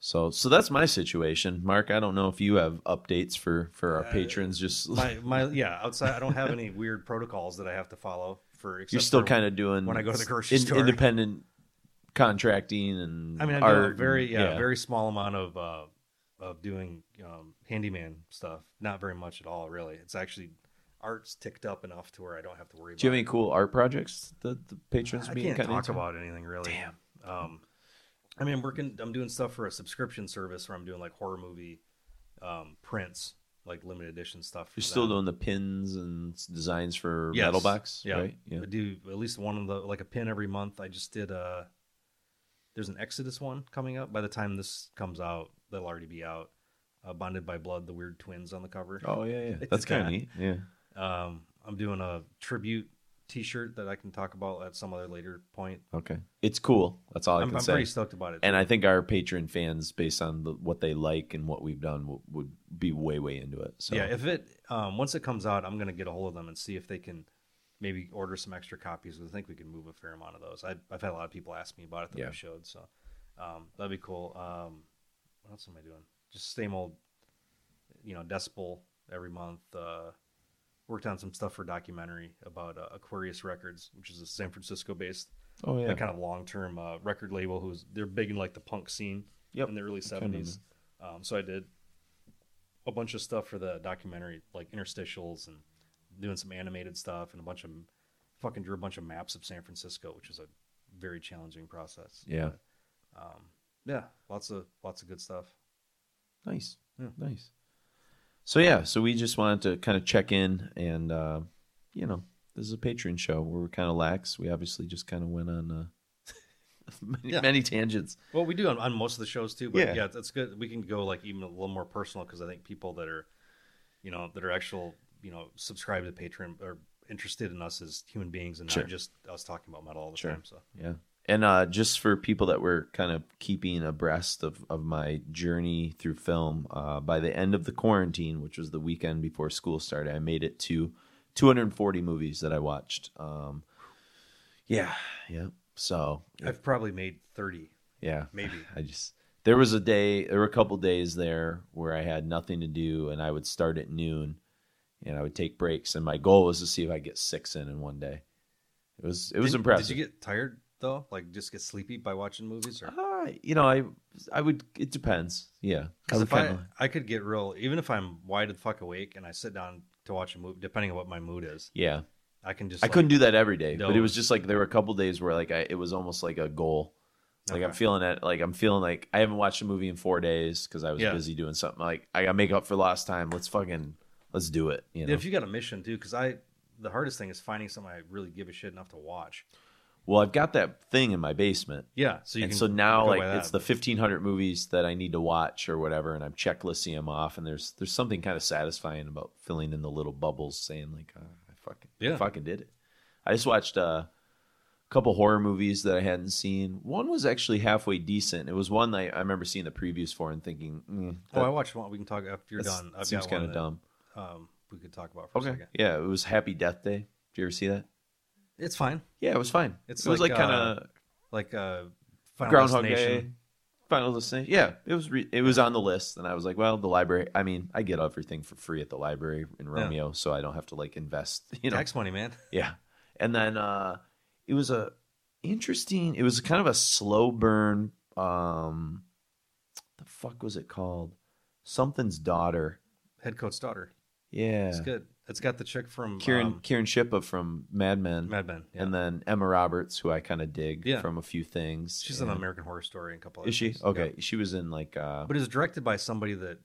So, so that's my situation, Mark. I don't know if you have updates for for our Uh, patrons. Just my [LAUGHS] my yeah outside I don't have any weird protocols that I have to follow for you're still kind of doing when I go to the grocery in- store. independent contracting and I mean, I do a very and- yeah, very small amount of uh, of doing um, handyman stuff. Not very much at all, really. It's actually art's ticked up enough to where I don't have to worry. About. Do you have any cool art projects that the patrons. I can't talk into? about anything really. Damn. Um, I mean, I'm working. I'm doing stuff for a subscription service where I'm doing like horror movie um, prints, like limited edition stuff. You're still them. doing the pins and designs for Yes. Metal Box, Yeah. right? Yeah. I do at least one of the like a pin every month. I just did a. there's an Exodus one coming up. By the time this comes out, they'll already be out. Uh, Bonded by Blood, the weird twins on the cover. Oh yeah, yeah. That's kind of that. neat. Yeah. Um, I'm doing a tribute T-shirt that I can talk about at some other later point. Okay, it's cool. That's all I I'm, can I'm say. pretty stoked about it. and I think our patron fans, based on the, what they like and what we've done, w- would be way way into it. So yeah, if it um, once it comes out, I'm gonna get a hold of them and see if they can maybe order some extra copies. I think we can move a fair amount of those. I, I've had a lot of people ask me about it that Yeah. we showed, so um, that'd be cool. Um, what else am I doing? Just same old, you know, Decibel every month. Uh, worked on some stuff for a documentary about uh, Aquarius Records, which is a San Francisco based oh yeah, kind of long term uh, record label who's they're big in like the punk scene Yep. in the early seventies. Um, so I did a bunch of stuff for the documentary, like interstitials and doing some animated stuff and a bunch of fucking drew a bunch of maps of San Francisco, which is a very challenging process. Yeah. But, um, yeah, lots of lots of good stuff. nice, Yeah. nice. So yeah, so we just wanted to kind of check in, and uh, you know, this is a Patreon show where we're kind of lax. We obviously just kind of went on uh, [LAUGHS] many, Yeah. many tangents. Well, we do on, on most of the shows too, but Yeah. yeah, that's good. We can go like even a little more personal because I think people that are, you know, that are actual, you know, subscribed to Patreon are interested in us as human beings and Sure. not just us talking about metal all the Sure. time. So Yeah. And uh, just for people that were kind of keeping abreast of, of my journey through film, uh, by the end of the quarantine, which was the weekend before school started, I made it to 240 movies that I watched. Um, yeah, yeah. So I've probably made thirty, yeah, maybe. [LAUGHS] I just there was a day, there were a couple days there where I had nothing to do, and I would start at noon, and I would take breaks, and my goal was to see if I get six in in one day. It was it was Did- impressive. Did you get tired though? Like just get sleepy by watching movies? Or Uh, you know, I I would. It depends. Yeah, because if I I could get real, even if I'm wide the fuck awake and I sit down to watch a movie, depending on what my mood is, yeah, I can just. I couldn't do that every day, but it was just like there were a couple days where like I it was almost like a goal. Like I'm feeling it. Like I'm feeling like I haven't watched a movie in four days because I was Yeah. busy doing something. Like I got to make up for lost time. Let's fucking let's do it. You know. If you got a mission too, because I the hardest thing is finding something I really give a shit enough to watch. Well, I've got that thing in my basement. Yeah, so you and so now like it's the 1500 movies that I need to watch or whatever and I'm checklisting them off and there's there's something kind of satisfying about filling in the little bubbles saying like oh, I fucking I Yeah. fucking did it. I just watched uh, a couple horror movies that I hadn't seen. One was actually halfway decent. It was one that I remember seeing the previews for and thinking, mm, Oh, I watched one. We can talk after you're done. I've seems kind of dumb. Um, we could talk about for a Okay. second. Yeah, it was Happy Death Day. Did you ever see that? It's fine. Yeah, it was fine. It's it was like, like, kind of Like uh, Final Groundhog Destination. Day. Final Destination. Yeah, it was re- it was on the list, and I was like, well, the library. I mean, I get everything for free at the library in Romeo, so I don't have to like invest. [LAUGHS] You know, Tax money, man. yeah. And then uh, it was a interesting. It was kind of a slow burn. Um, the fuck was it called? Something's daughter. Head coach's daughter. Yeah, It's good. It's got the chick from Kieran um, Kiernan Shipka from Mad Men, Mad Men. Yeah. and then Emma Roberts, who I kind of dig Yeah. from a few things. She's in And- American Horror Story and a couple. Is she things. okay? Yeah. She was in like uh, But it's directed by somebody that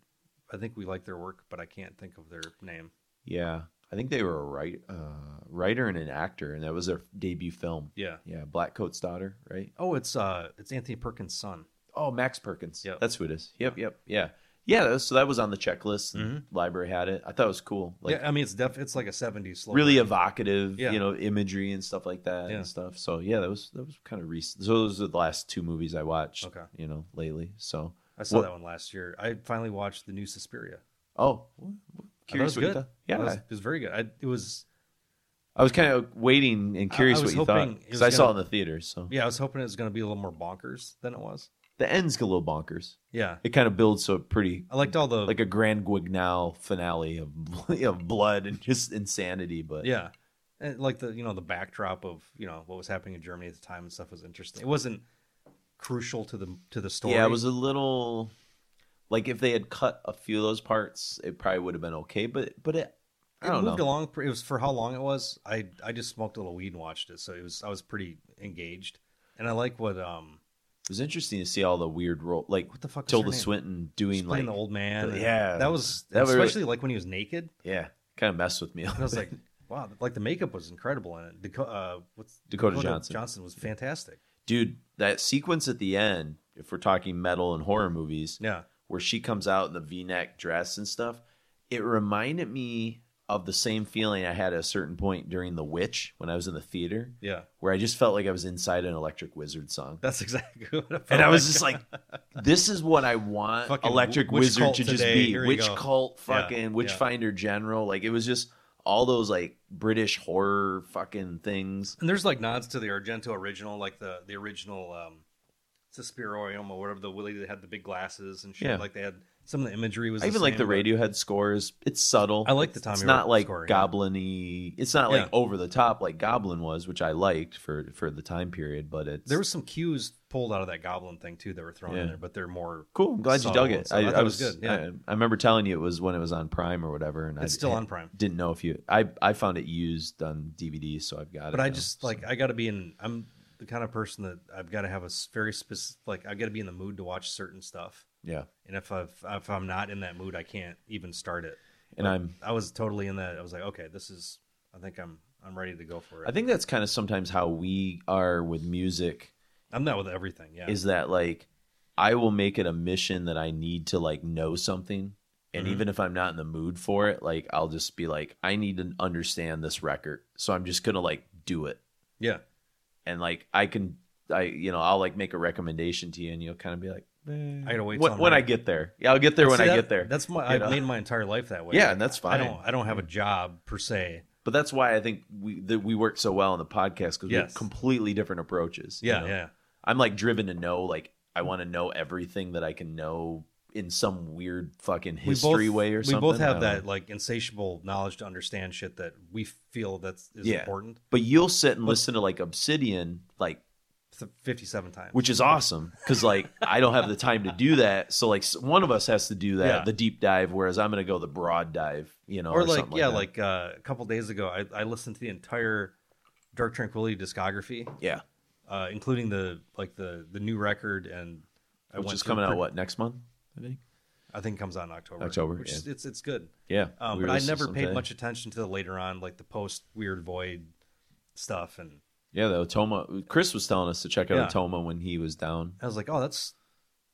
I think we like their work, but I can't think of their name. yeah. I think they were a write, uh, writer and an actor, and that was their debut film. Yeah. Yeah, Blackcoat's daughter, right? Oh, it's uh, it's Anthony Perkins' son. Oh, Max Perkins. Yep. that's who it is. Yep, yep, yeah, yeah. That was, so that was on the checklist. and Mhm. Library had it. I thought it was cool. Like yeah, I mean it's def it's like a '70s slow. really evocative, Yeah. you know, imagery and stuff like that Yeah. and stuff. So yeah, that was that was kind of recent. So those are the last two movies I watched. Okay. you know, lately. So I saw What- that one last year. I finally watched the new Suspiria. oh, curious was what you good. thought. Yeah, it was, it was very good. I, it was I was kind of waiting and curious what you thought because I saw it in the theaters. So yeah. I was hoping it was going to be a little more bonkers than it was. The end's a little bonkers. Yeah, It kind of builds so pretty I liked all the like a grand Guignol finale of [LAUGHS] of blood and just insanity. But yeah, and like the you know the backdrop of you know what was happening in Germany at the time and stuff was interesting. It wasn't crucial to the to the story. yeah, it was a little like if they had cut a few of those parts, it probably would have been okay. But but it, it moved know. along. It was for how long it was. I I just smoked a little weed and watched it, so it was I was pretty engaged, and I like what um It was interesting to see all the weird role, like what the fuck was Tilda? Swinton doing like the old man. and yeah, that was that really- especially like when he was naked. yeah, kind of messed with me. And I was like, wow, like the makeup was incredible in it. Dakota, uh, what's Dakota Johnson. Johnson was fantastic. dude, that sequence at the end, if we're talking metal and horror movies, Yeah, where she comes out in the V-neck dress and stuff, it reminded me of the same feeling I had at a certain point during The Witch when I was in the theater, Yeah, where I just felt like I was inside an Electric Wizard song. that's exactly [LAUGHS] what I felt And I was just like, this is what I want Fucking Electric Witch Wizard to just be. here Witch. Cult, Yeah, fucking yeah. Witchfinder General. Like it was just all those like British horror fucking things. And there's like nods to the Argento original, like the the original um Suspirium or whatever the Willie that had the big glasses and shit. Yeah. Like they had some of the imagery was. I even like the Radiohead scores. It's subtle. I like the time. It's not like score, goblin-y. It's not like Yeah. over the top like Goblin was, which I liked for for the time period. But it's There was some cues pulled out of that Goblin thing too that were thrown Yeah. in there, but they're more. cool. I'm glad you dug it. I, I I it was was good, yeah. I, I remember telling you it was when it was on Prime or whatever, and It's I still on Prime. Didn't know if you. I I found it used on DVD, so I've got it. But I now, just so. like I got to be in. I'm the kind of person that I've got to have a very specific. Like I got to be in the mood to watch certain stuff, yeah. and if I've, if I'm not in that mood, I can't even start it. And But I'm I was totally in that. I was like, okay, this is. I think I'm I'm ready to go for it. I think that's kind of sometimes how we are with music I'm not with everything. Yeah. is that like I will make it a mission that I need to like know something and Mhm. even if I'm not in the mood for it like I'll just be like I need to understand this record so I'm just going to like do it yeah. and like I can I you know I'll like make a recommendation to you and you'll kind of be like eh. I gotta wait when, till I'm when I get there yeah I'll get there when See, I that- get there That's my. you I've know? made my entire life that way. Yeah, and that's fine. I fine. don't. I don't have a job per se. but that's why I think we that we work so well on the podcast because we have Yes. completely different approaches you Yeah, know? yeah. I'm like driven to know like I want to know everything that I can know in some weird fucking history both, way or something. we both I have don't that know. like insatiable knowledge to understand shit that we feel that's is Yeah. important. But you'll sit and But- listen to like Obsidian, like Th- Fifty-seven times. which is awesome because like I don't have the time to do that. So like one of us has to do that, Yeah. the deep dive, whereas I'm to go the broad dive. You know, or like something yeah, that. like uh, a couple days ago, I, I listened to the entire Dark Tranquillity discography, yeah, uh, including the like the the new record, and I which is coming out pre- what next month? I think. I think it comes out in October. October, which yeah. is, it's it's good. Yeah, Um, but I never paid much attention to the later on, like the post Weird Void stuff, and Yeah, the Atoma. Chris was telling us to check out Yeah. Atoma when he was down. I was like, oh, that's,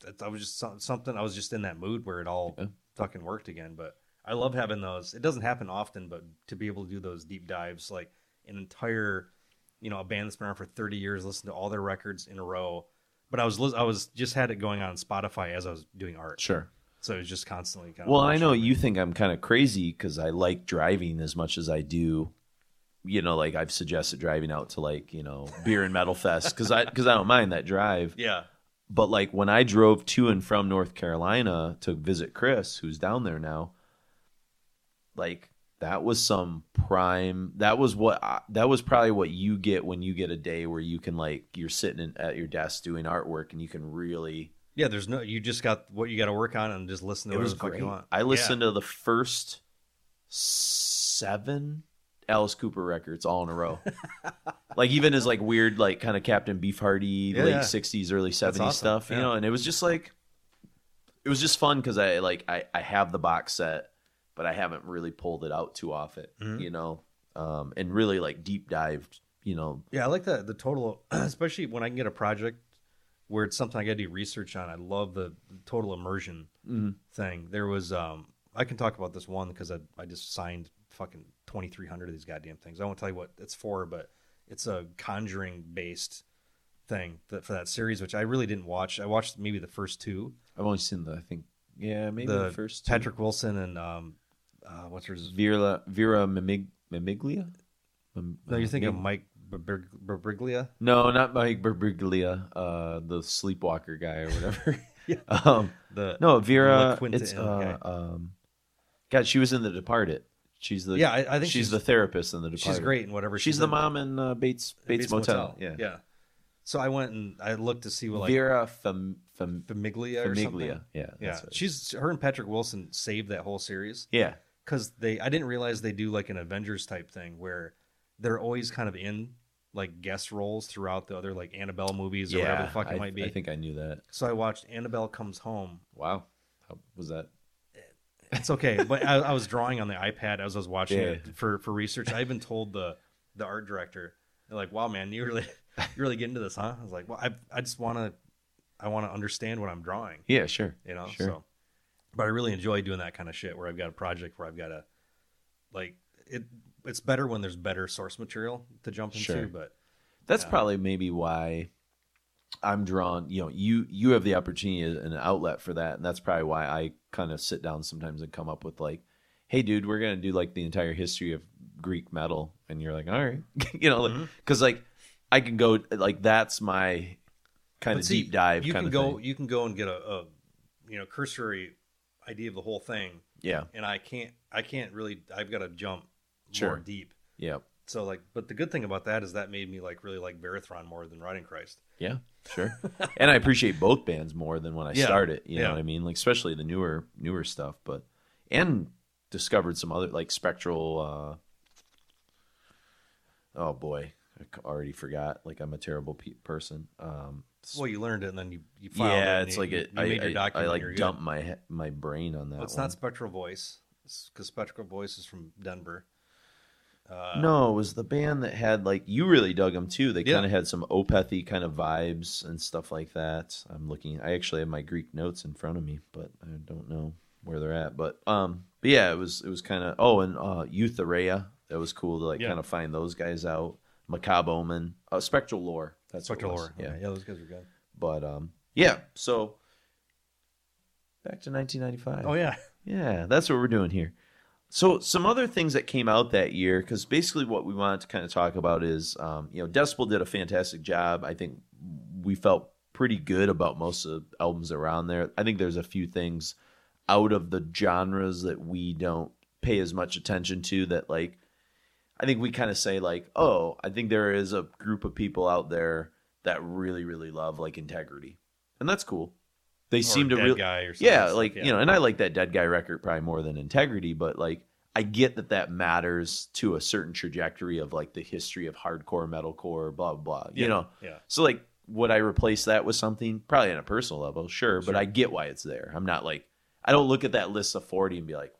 that's I was just something. I was just in that mood where it all Yeah. fucking worked again. But I love having those. It doesn't happen often, but to be able to do those deep dives, like an entire, you know, a band that's been around for thirty years, listen to all their records in a row. But I was I was just had it going on Spotify as I was doing art, Sure. so it was just constantly kind of. Well, I know you think I'm kind of crazy because I like driving as much as I do. You know, like I've suggested driving out to like you know beer and metal fest because I because I don't mind that drive. [LAUGHS] Yeah, But like when I drove to and from North Carolina to visit Chris, who's down there now, like that was some prime. That was what I, that was probably what you get when you get a day where you can like you're sitting in, at your desk doing artwork and you can really. yeah. There's no. You just got what you got to work on and just listen to It whatever the fuck you want. I Yeah. listened to the first seven Alice Cooper records all in a row. like even his like weird like kind of Captain Beefhearty Yeah, late yeah. sixties, early seventies awesome. stuff, you know, and it was just like it was just fun because I like I, I have the box set, but I haven't really pulled it out too often, Mhm. you know. Um and really like deep dived, you know. Yeah, I like that the total, [CLEARS THROAT] especially when I can get a project where it's something I got to do research on. I love the, the total immersion Mhm. thing. There was, um, I can talk about this one because I I just signed fucking twenty three hundred of these goddamn things. I won't tell you what it's for, but it's a Conjuring based thing that for that series, which I really didn't watch. I watched maybe the first two. I've only seen the I think yeah, maybe the, the first two. Patrick Wilson and um, uh, what's her? Vera Vera Mimig, Mimiglia? Mim- No, you're thinking of Mike Br- Br- Briglia. No, not Mike Birbiglia, uh, the sleepwalker guy or whatever. [LAUGHS] Yeah. [LAUGHS] um, The no, Vera. It's uh, um, God, she was in The Departed. She's the yeah, I, I think she's, she's the therapist in The Departed. she's great in whatever She's she's the in. mom in uh, Bates, Bates Motel. Yeah, yeah. So I went and I looked to see what like Vera Fam, Fam, Famiglia or something. Famiglia. Yeah, Yeah, she's her and Patrick Wilson saved that whole series yeah, because they. I didn't realize they do like an Avengers type thing where they're always kind of in like guest roles throughout the other like Annabelle movies or whatever the fuck it I, might be. I think I knew that. so I watched Annabelle Comes Home. Wow, how was that? It's okay, but I, I was drawing on the iPad as I was watching Yeah. it for for research. I even told the the art director, they're like, "Wow, man, you really you really get into this, huh?" I was like, "Well, I I just want to I want to understand what I'm drawing." Yeah, sure. you know Sure. so but i really enjoy doing that kind of shit where i've got a project where i've got a, like it it's better when there's better source material to jump into. Sure. But That's Yeah. probably maybe why I'm drawn. You know, you you have the opportunity and an outlet for that, and that's probably why I kind of sit down sometimes and come up with like, "Hey, dude, we're gonna do like the entire history of Greek metal," and you're like, "All right," [LAUGHS] you know, Mhm. because like I can go like that's my kind but of see, deep dive You kind can of go. thing. You can go and get a, a you know cursory idea of the whole thing, Yeah, and I can't. I can't really. I've got to jump Sure. more deep. yeah, So like, but the good thing about that is that made me like really like Varathron more than Rotting Christ. yeah, sure. [LAUGHS] and I appreciate both bands more than when I Yeah, started. You know what I mean? Like especially the newer newer stuff, but and discovered some other like spectral. uh Oh boy, I already forgot. Like I'm a terrible pe- person. Um, Well, you learned it, and then you you filed it, yeah, and it's you, like it. I, made your I. I like dump my my brain on that. Well, it's one. not Spectral Voice because Spectral Voice is from Denver. Uh, no, it was the band that had like you really dug them too. They Yeah. kind of had some Opethy kind of vibes and stuff like that. I'm looking. I actually have my Greek notes in front of me, but I don't know where they're at. But um, but yeah, it was it was kind of oh, and uh, Eutherea. That was cool to like Yeah. kind of find those guys out. Macabre Omen, uh, Spectral Lore. That's what Spectral. Lore. Yeah, yeah, those guys are good. but um, yeah. So back to 1995. Oh yeah, Yeah, that's what we're doing here. So, some other things that came out that year, because basically what we wanted to kind of talk about is, um, you know, Decibel did a fantastic job. I think we felt pretty good about most of the albums around there. I think there's a few things out of the genres that we don't pay as much attention to that, like, I think we kind of say, like, oh, I think there is a group of people out there that really, really love, like, integrity. And that's cool. They Or seem to really guy or yeah, like you know, and I like that Dead Guy record probably more than Integrity, but like I get that that matters to a certain trajectory of like the history of hardcore, metalcore, blah blah blah. You know, yeah. so like would I replace that with something? Probably on a personal level, sure, but I get why it's there. I'm not like I don't look at that list of forty and be like,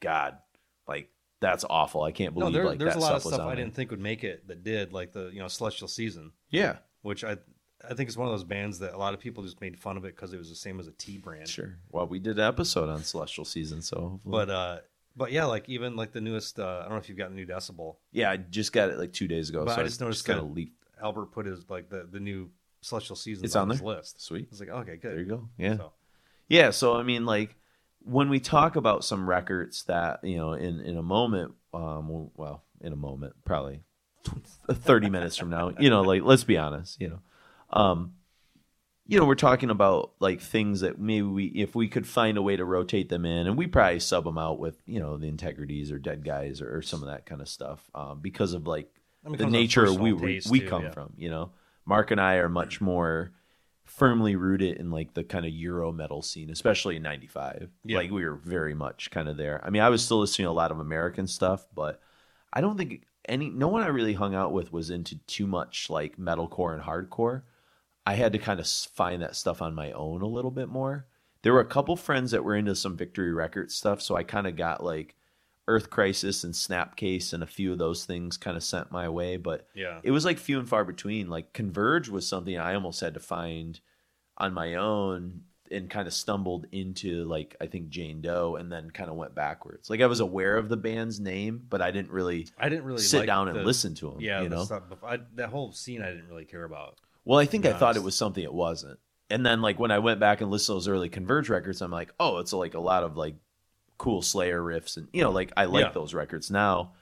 God, like that's awful. I can't No, believe there, like there's that a lot stuff of stuff I didn't think would make it that did, like the you know Celestial Season, Yeah, which I I think it's one of those bands that a lot of people just made fun of it because it was the same as a T brand. sure. Well, we did an episode on Celestial Season, so hopefully- But uh, but yeah, like even like the newest. Uh, I don't know if you've got a new Decibel. yeah, I just got it like two days ago. But so I just noticed kind of leaped. Albert put his like the the new Celestial Seasons It's on, on his list. Sweet. It's like okay, good. There you go. Yeah. So, Yeah, so I mean, like when we talk about some records that you know, in in a moment, um, well, in a moment, probably thirty minutes from now, you know, like let's be honest, you know, um, you know, we're talking about like things that maybe we, if we could find a way to rotate them in, and we probably sub them out with you know the integrities or dead guys or, or some of that kind of stuff, um, because of like I mean, the nature we we, we too, come yeah. from. You know, Mark and I are much more firmly rooted in like the kind of Euro metal scene, especially in '95. Yeah. Like we were very much kind of there. I mean, I was still listening to a lot of American stuff, but I don't think any no one I really hung out with was into too much like metalcore and hardcore. I had to kind of find that stuff on my own a little bit more. There were a couple friends that were into some Victory Records stuff, so I kind of got like Earth Crisis and Snapcase and a few of those things kind of sent my way, but Yeah. it was like few and far between. Like Converge was something I almost had to find on my own and kind of stumbled into like I think Jane Doe and then kind of went backwards. Like I was aware of the band's name, but I didn't really I didn't really sit like down and listen to them. Yeah, you know. stuff, I, that whole scene I didn't really care about. Well, I think I thought it was something it wasn't. And then like when I went back and listened to those early Converge records, I'm like, oh, it's like a lot of like cool Slayer riffs and you know, like I like Yeah. those records now.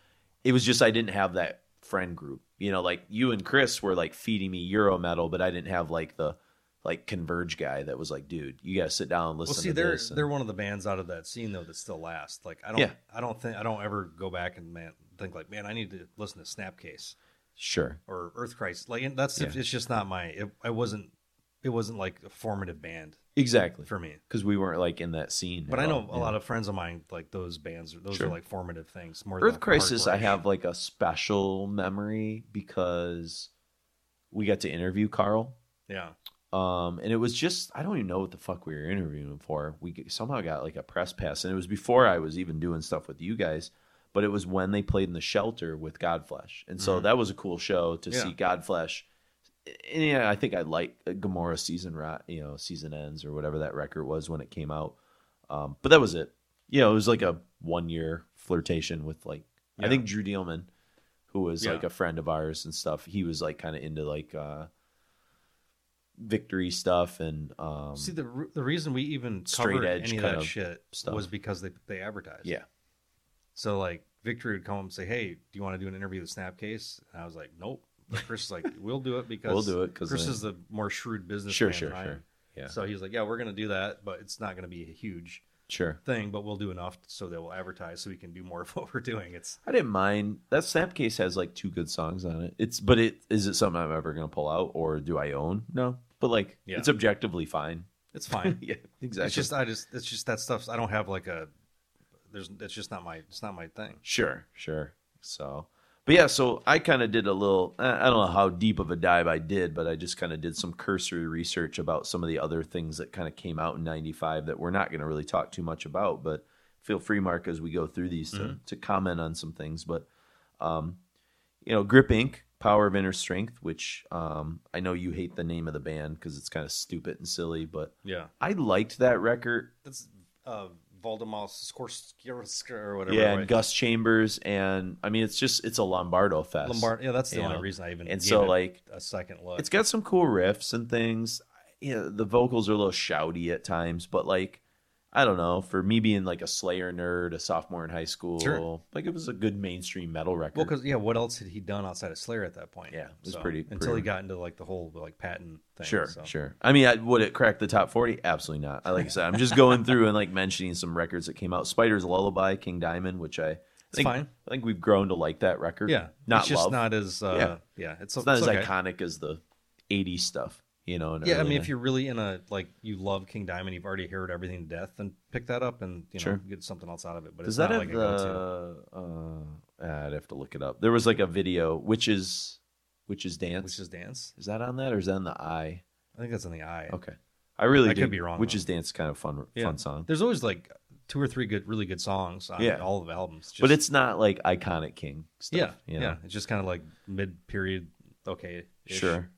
It was just I didn't have that friend group. You know, like you and Chris were like feeding me Euro metal, but I didn't have like the like Converge guy that was like, dude, you gotta sit down and listen Well, see, to they're this. and- they're one of the bands out of that scene though that still last. Like I don't, Yeah. I don't think I don't ever go back and man think like, man, I need to listen to Snapcase sure. or Earth Crisis. Like and that's Yeah. it's just not my. It, I wasn't. It wasn't like a formative band Exactly. for me. Because we weren't like in that scene. But I know all, a yeah. lot of friends of mine like those bands. Those Sure. are like formative things. More Earth Crisis, I have like a special memory because we got to interview Karl. Yeah, Um, and it was just I don't even know what the fuck we were interviewing him for. We somehow got like a press pass, and it was before I was even doing stuff with you guys. But it was when they played in the shelter with Godflesh, and so Mhm. that was a cool show to Yeah. see Godflesh. And yeah, I think I like Gomorrah season, you know, season ends or whatever that record was when it came out. Um, but that was it. You know, it was like a one year flirtation with like I think Drew Dealman, who was Yeah. like a friend of ours and stuff, he was like kind of into like uh victory stuff and um See the the reason we even Straight covered edge any of kind that of shit stuff. was because they they advertised. yeah. So like Victory would come and say, "Hey, do you want to do an interview with Snapcase?" And I was like, "Nope." But Chris is like, "We'll do it [LAUGHS] because We'll do it 'cause Chris then- is the more shrewd business Sure, sure, sure. Yeah. So he's like, "Yeah, we're gonna do that, but it's not gonna be a huge Sure. thing, but we'll do enough so that we'll advertise so we can do more of [LAUGHS] what we're doing." It's I didn't mind that Snapcase has like two good songs on it. It's but it is it something I'm ever gonna pull out or do I own? No. But like Yeah. it's objectively fine. it's fine. [LAUGHS] yeah, exactly. It's just I just it's just that stuff. I don't have like a there's it's just not my it's not my thing. Sure, sure. So, but yeah, so I kind of did a little. I don't know how deep of a dive I did, but I just kind of did some cursory research about some of the other things that kind of came out in '95 that we're not going to really talk too much about. But feel free, Mark, as we go through these to, to comment on some things. But, um, you know, Grip Inc. Power of Inner Strength, which um, I know you hate the name of the band because it's kind of stupid and silly, but Yeah, I liked that record. that's uh Valdemar Skorsky or whatever. Yeah, right? and Gus Chambers, and I mean, it's just it's a Lombardo fest. Lombard. Yeah, that's the you only know. reason I even And so, like, a second look. it's got some cool riffs and things. Yeah, the vocals are a little shouty at times, but like I don't know, for me being like a Slayer nerd, a sophomore in high school, Sure. like it was a good mainstream metal record. well, because yeah, what else had he done outside of Slayer at that point? Yeah, it was pretty- until pretty- he got into like the whole like patent thing. sure, so. sure. I mean, I, would it crack the top forty? Absolutely not. I like I said, I'm just going through and like mentioning some records that came out. Spider's Lullaby, King Diamond, which I It's think, fine. I think we've grown to like that record. Yeah, not it's just love. not as uh, Yeah. yeah. It's, it's not as okay. iconic as the '80s stuff, you know. Yeah, I mean, ni- if you're really in a like you love King Diamond, you've already heard everything to death, then pick that up and you know Sure. get something else out of it. But Does it's that not have like a the? Uh, I'd have to look it up. There was like a video, which is, Witches Dance. Which is dance? is that on that or is that in the eye? I think that's in the eye. Okay, I really I could be wrong, Which though. is dance, kind of fun, Yeah. fun song. There's always like two or three good, really good songs on Yeah. all of the albums. Just, but it's not like iconic King stuff. yeah, you know? yeah. It's just kind of like mid period. Okay, Sure.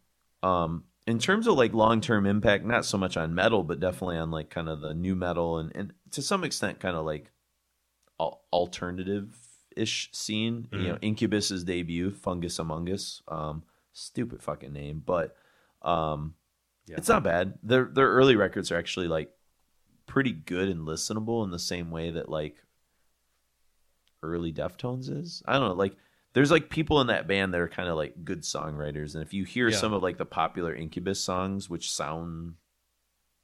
Um, in terms of like long term impact, not so much on metal, but definitely on like kind of the new metal and, and to some extent kind of like alternative ish scene. You Mm-hmm. know, Incubus's debut, Fungus Among Us. Um, stupid fucking name, but um, Yeah. it's not bad. Their their early records are actually like pretty good and listenable in the same way that like early Deftones is. I don't know, like there's like people in that band that are kind of like good songwriters, and if you hear Yeah. some of like the popular Incubus songs, which sound,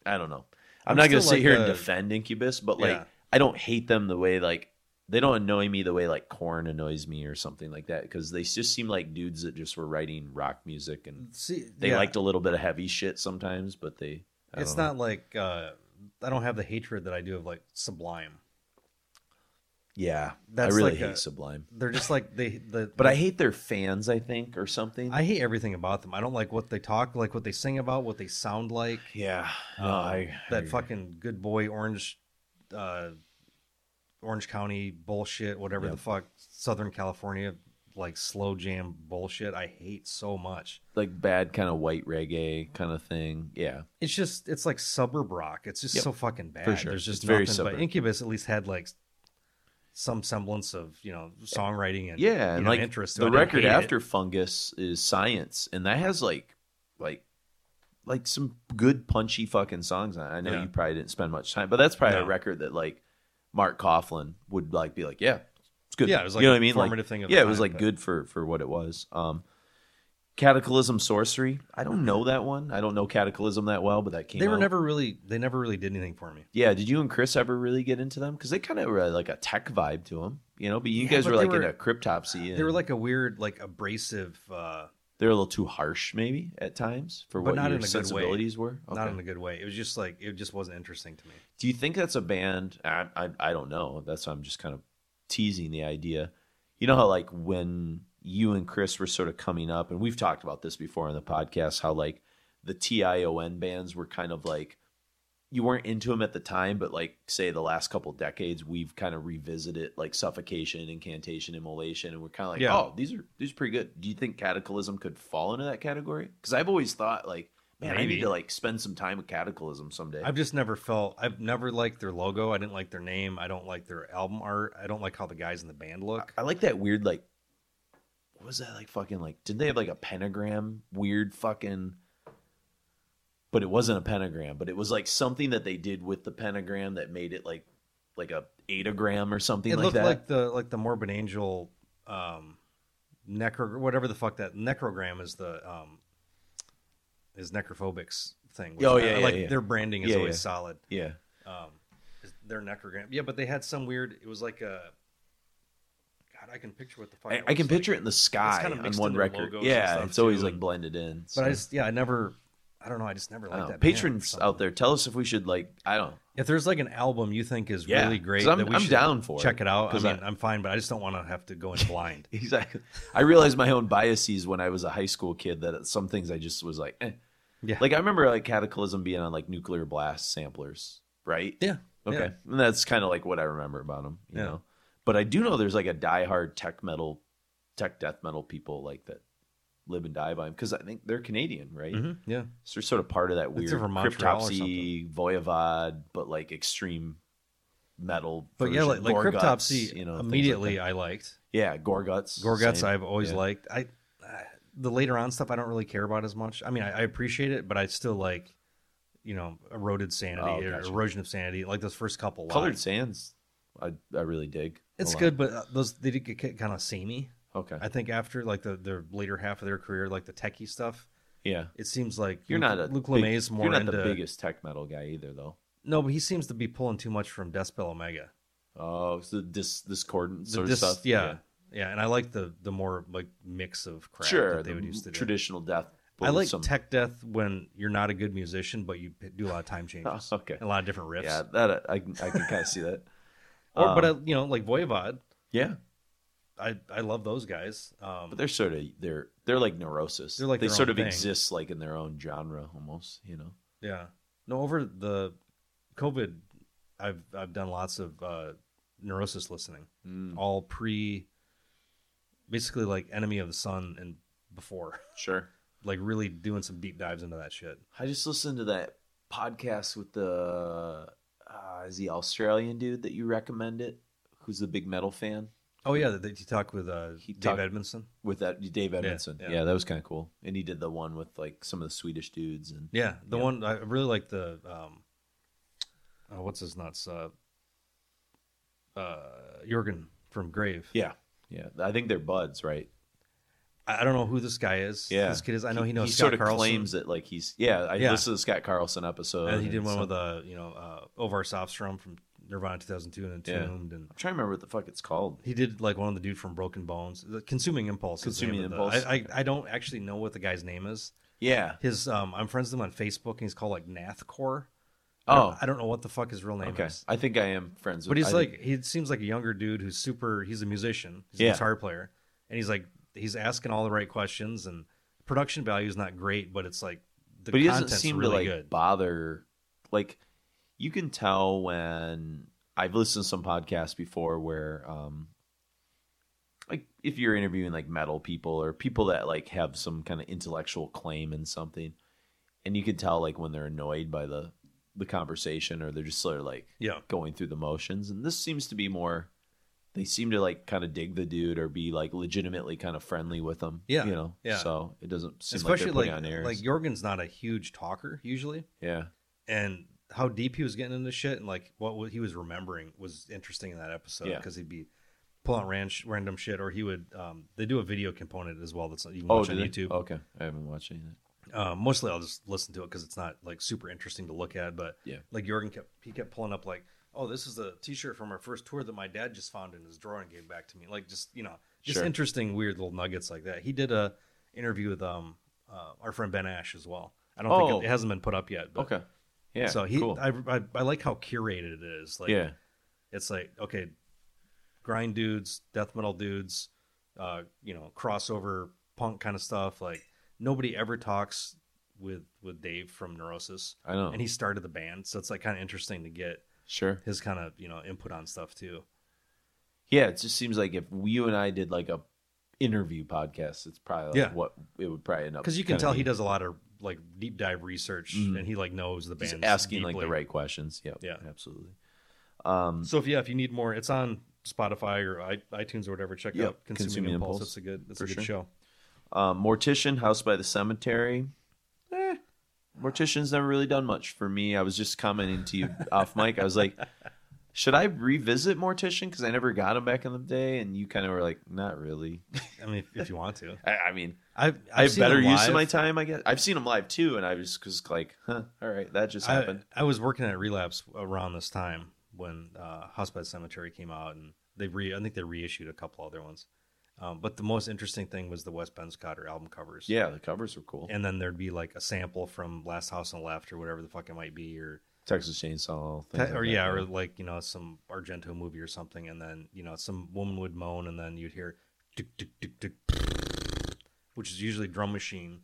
I don't know, I'm, I'm not gonna sit like here and defend Incubus, but like Yeah. I don't hate them the way like they don't annoy me the way like Korn annoys me or something like that because they just seem like dudes that just were writing rock music and See, they yeah. liked a little bit of heavy shit sometimes, but they. I It's don't know. like uh, I don't have the hatred that I do of like Sublime. Yeah, That's I really like hate a- Sublime, They're just like they the. [LAUGHS] but I hate their fans. I think or something. I hate everything about them. I don't like what they talk, like what they sing about, what they sound like. yeah, no, Um, I that I- fucking good boy orange, uh, Orange County bullshit, whatever Yep. the fuck, Southern California like slow jam bullshit. I hate so much. like bad kind of white reggae kind of thing. Yeah, It's just it's like suburb rock. It's just Yep. so fucking bad. For sure. There's just It's very nothing. But Incubus at least had like some semblance of you know songwriting and yeah, you and know, like interest. the record hate it. after Fungus is Science, and that has like like like some good punchy fucking songs on. it. I know Yeah. you probably didn't spend much time, but that's probably a record that like Mark Coughlin would like be like, yeah, it's good. Yeah, it was like you know what I mean. Like, formative thing of the yeah, it was time, like but- good for for what it was. Um, Cataclysm Sorcery. I don't know that one. I don't know Cataclysm that well, but that came. They were out. never really they never really did anything for me. Yeah, did you and Chris ever really get into them? Because they kind of were like a tech vibe to them, you know. But you Yeah, guys but were like were- a cryptopsy. And They were like a weird, like abrasive, uh, they're a little too harsh, maybe at times for what not your in a good way. sensibilities were. not in a good way. It was just like it just wasn't interesting to me. Do you think that's a band? I, I I don't know. That's why I'm just kind of teasing the idea. You know how like when you and Chris were sort of coming up, and we've talked about this before on the podcast, how like the TION bands were kind of like you weren't into them at the time, but like say the last couple decades, we've kind of revisited like suffocation, incantation, immolation, and we're kind of like, Yeah. oh, these are these are pretty good. Do you think Cataclysm could fall into that category? Because I've always thought like Man, I need to like spend some time with Cataclysm someday. I've just never felt. I've never liked their logo. I didn't like their name. I don't like their album art. I don't like how the guys in the band look. I like that weird like what was that like fucking like didn't they have like a pentagram weird fucking but it wasn't a pentagram but it was like something that they did with the pentagram that made it like like a eightagram or something it like looked that like the like the Morbid Angel, um, necro whatever the fuck that necrogram is the um, is necrophobics thing. Oh, yeah, I yeah, like yeah. their branding is Yeah, always solid. yeah Um, their necrogram, yeah, but they had some weird. It was like a. God, I can picture what the fuck. I, it I can like. picture it in the sky kinda on one record yeah it's always too, like blended in But. I just yeah, I never. I don't know. I just never I liked that. patrons out there tell us if we should like i don't If there's like an album you think is Yeah, really great, I'm- that we I'm should down for check it, it out. I mean, I, am fine, but I just don't want to have to go in blind. [LAUGHS] exactly i realized my own biases when i was a high school kid that some things i just was like eh. Yeah. like i remember like cataclysm being on like nuclear blast samplers right yeah. Okay, Yeah. and that's kind of like what I remember about them, you Yeah. know. But I do know there's like a diehard tech metal, tech death metal people like that live and die by them because I think they're Canadian, right? Mhm, Yeah. So they're sort of part of that weird they're from Montreal or Cryptopsy, Voivod, but like extreme metal. But yeah, like, version. like Cryptopsy, you know, things like immediately. I liked. yeah, Gorguts, Gorguts same. I've always Yeah. liked. I uh, the later on stuff I don't really care about as much. I mean, I, I appreciate it, but I still like, you know, eroded sanity Oh, gotcha. erosion of sanity. Like those first couple. Colored. Sands. I I really dig. It's good, but uh, those they did get kind of samey. Okay, I think after like the the later half of their career, like the techie stuff, yeah. it seems like You're Luc, not a Luc big- LeMay's more You're not into the biggest tech metal guy either, though. no, but he seems to be pulling too much from Deathspell Omega. Oh, so dis discordant sort dis- of stuff. yeah, yeah, and I like the the more like mix of crap sure. that they the would use to do. traditional death. I like some- tech death when you're not a good musician, but you do a lot of time [LAUGHS] changes, Oh, okay. and a lot of different riffs. Yeah, that I I can kind of see that. Or, but I, Um, you know, like Voivod, yeah, I I love those guys. Um, but they're sort of they're they're like neurosis. They're like they sort of thing. exist like in their own genre almost. You know. yeah, no, over the COVID, I've I've done lots of uh, neurosis listening, Mm, all pre, basically like Enemy of the Sun and before, [LAUGHS] sure. like really doing some deep dives into that shit. I just listened to that podcast with the uh, is the Australian dude that you recommended, who's the big metal fan. Oh yeah, that you talk with uh, He Dave Edmondson. with that Dave Edmondson. Yeah, yeah. that was kind of cool. And he did the one with like some of the Swedish dudes and Yeah, the Yeah. one I really like the um, uh, what's his nuts? Uh, uh, Jorgen from Grave. yeah, yeah. I think they're buds, right? I, don't know who this guy is. Yeah, this kid is. I know he, knows He Scott sort of Carlson. claims that like he's yeah. I Yeah. listened to the Scott Carlson episode. and he did one some- with uh, you know uh, Orvar Säfström from Nirvana 2002 and Yeah. Entombed, and I'm trying to remember what the fuck it's called. he did like one of the dude from Broken Bones. The Consuming Impulse. Consuming Impulse. The, I, I I don't actually know what the guy's name is. Yeah. His um, I'm friends with him on Facebook, and he's called like Nathcore. Oh, I don't know what the fuck his real name okay. is. I think I am friends. with him. But he's I think- like he seems like a younger dude who's super. He's a musician. He's Yeah. a guitar player, and he's like he's asking all the right questions. And production value is not great, but it's like the but he doesn't seem really to like good. bother. Like you can tell when I've listened to some podcasts before where, um, like if you're interviewing like metal people or people that like have some kind of intellectual claim in something, and you can tell like when they're annoyed by the the conversation or they're just sort of like Yeah, going through the motions. And this seems to be more. They seem to like kind of dig the dude or be like legitimately kind of friendly with him. Yeah, you know. yeah. So it doesn't seem especially like like they're putting on airs. like Jorgen's not a huge talker usually, yeah. and how deep he was getting into shit and like what he was remembering was interesting in that episode Yeah. because he'd be pulling out ran- random shit or he would um, they do a video component as well that's you can Oh, watch on they? YouTube. Okay, I haven't watched any of that. Um, mostly I'll just listen to it because it's not like super interesting to look at. But Yeah. like Jorgen kept he kept pulling up like, oh, this is the T-shirt from our first tour that my dad just found in his drawer and gave back to me. Like just you know just Sure. interesting weird little nuggets like that. He did a interview with um uh, our friend Ben Ash as well. I don't Oh. think it, it hasn't been put up yet. But, Okay. Yeah. So he cool. I, I I like how curated it is. Like yeah. it's like okay, grind dudes, death metal dudes, uh, you know, crossover punk kind of stuff. Like nobody ever talks with with Dave from Neurosis, I know. and he started the band, so it's like kind of interesting to get sure. his kind of you know input on stuff too. Yeah, it just seems like if you and I did like a interview podcast, it's probably like Yeah. what it would probably end up. Because you can kinda tell he does a lot of like deep dive research, Mhm. and he like knows the He's band. asking like the right questions. Yep. Yeah. absolutely. Um, So if yeah, if you need more, it's on Spotify or iTunes or whatever. Check Yep, out Consuming, Consuming Impulse. Impulse, It's a good, it's for a good sure. show. um, Mortician, House by the Cemetery. Eh, Mortician's never really done much for me. I was just commenting to you [LAUGHS] off mic. I was like, should I revisit Mortician because I never got him back in the day? And you kind of were like, not really. [LAUGHS] I mean, if, if you want to, I, I mean, I've, I have better use of my time. I guess I've seen him live too, and I was just like, huh, all right, that just happened. I was working at Relapse around this time when uh, House by Cemetery came out, and they re I think they reissued a couple other ones. Um, but the most interesting thing was the Wes Benscoter album covers. yeah, the covers were cool. and then there'd be like a sample from Last House on the Left or whatever the fuck it might be, or Texas Chainsaw, things or yeah, or like you know some Argento movie or something, and then you know some woman would moan, and then you'd hear, tick, tick, tick, tick, which is usually drum machine,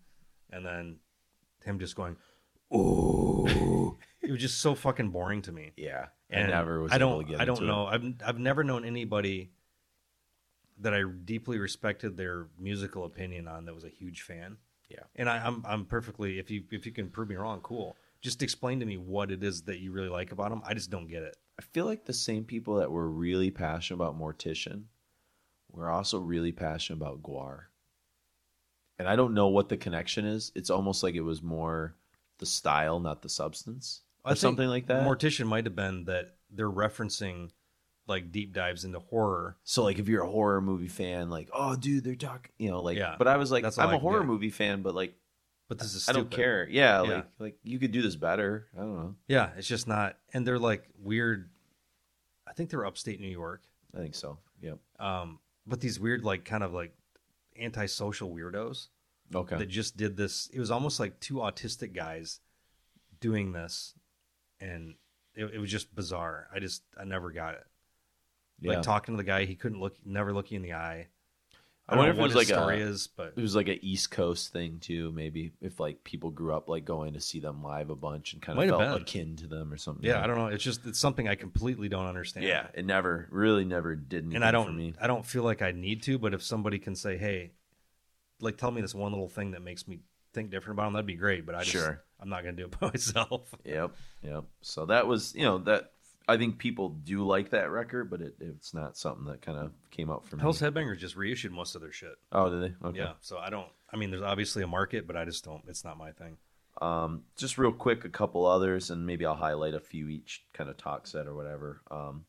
and then him just going, oh, [LAUGHS] it was just so fucking boring to me. yeah. And I never was I able don't. to get I don't know. I've I've never known anybody that I deeply respected their musical opinion on that was a huge fan. Yeah. and I, I'm I'm perfectly. If you if you can prove me wrong, cool. Just explain to me what it is that you really like about them. I just don't get it. I feel like the same people that were really passionate about Mortician were also really passionate about Gwar. And I don't know what the connection is. It's almost like it was more the style, not the substance, or something like that. Mortician might have been that they're referencing like deep dives into horror. so, like, if you're a horror movie fan, like, oh, dude, they're talking, you know, like. Yeah. but I was like, That's all I'm I a can horror movie fan, but like, But this is I don't stupid. care. Yeah, Yeah. like, like you could do this better. I don't know. Yeah, it's just not. And they're like weird. I think they're upstate New York. I think so. Yep. Um, but these weird, like, kind of like antisocial weirdos Okay. that just did this. It was almost like two autistic guys doing this, and it, it was just bizarre. I just, I never got it. Yeah. Like talking to the guy, he couldn't look, never look you in the eye. I I, wonder if it was his like a- story is, but it was like an East Coast thing too. Maybe if like people grew up like going to see them live a bunch and kind of Might felt akin to them or something. yeah, I don't know. It's just it's something I completely don't understand. Yeah, it never really never did anything and I don't. I don't feel like I need to. But if somebody can say, "Hey, like, tell me this one little thing that makes me think different about them," that'd be great. But I just, Sure. I'm not gonna do it [LAUGHS] by myself. Yep, yep. So that was you know that I think people do like that record, but it, it's not something that kind of came out for me. Hell's Headbangers just reissued most of their shit. oh, did they? Okay. Yeah, so I don't. I mean, there's obviously a market, but I just don't. It's not my thing. Um, just real quick, a couple others, and maybe I'll highlight a few each kind of talk set or whatever. Um,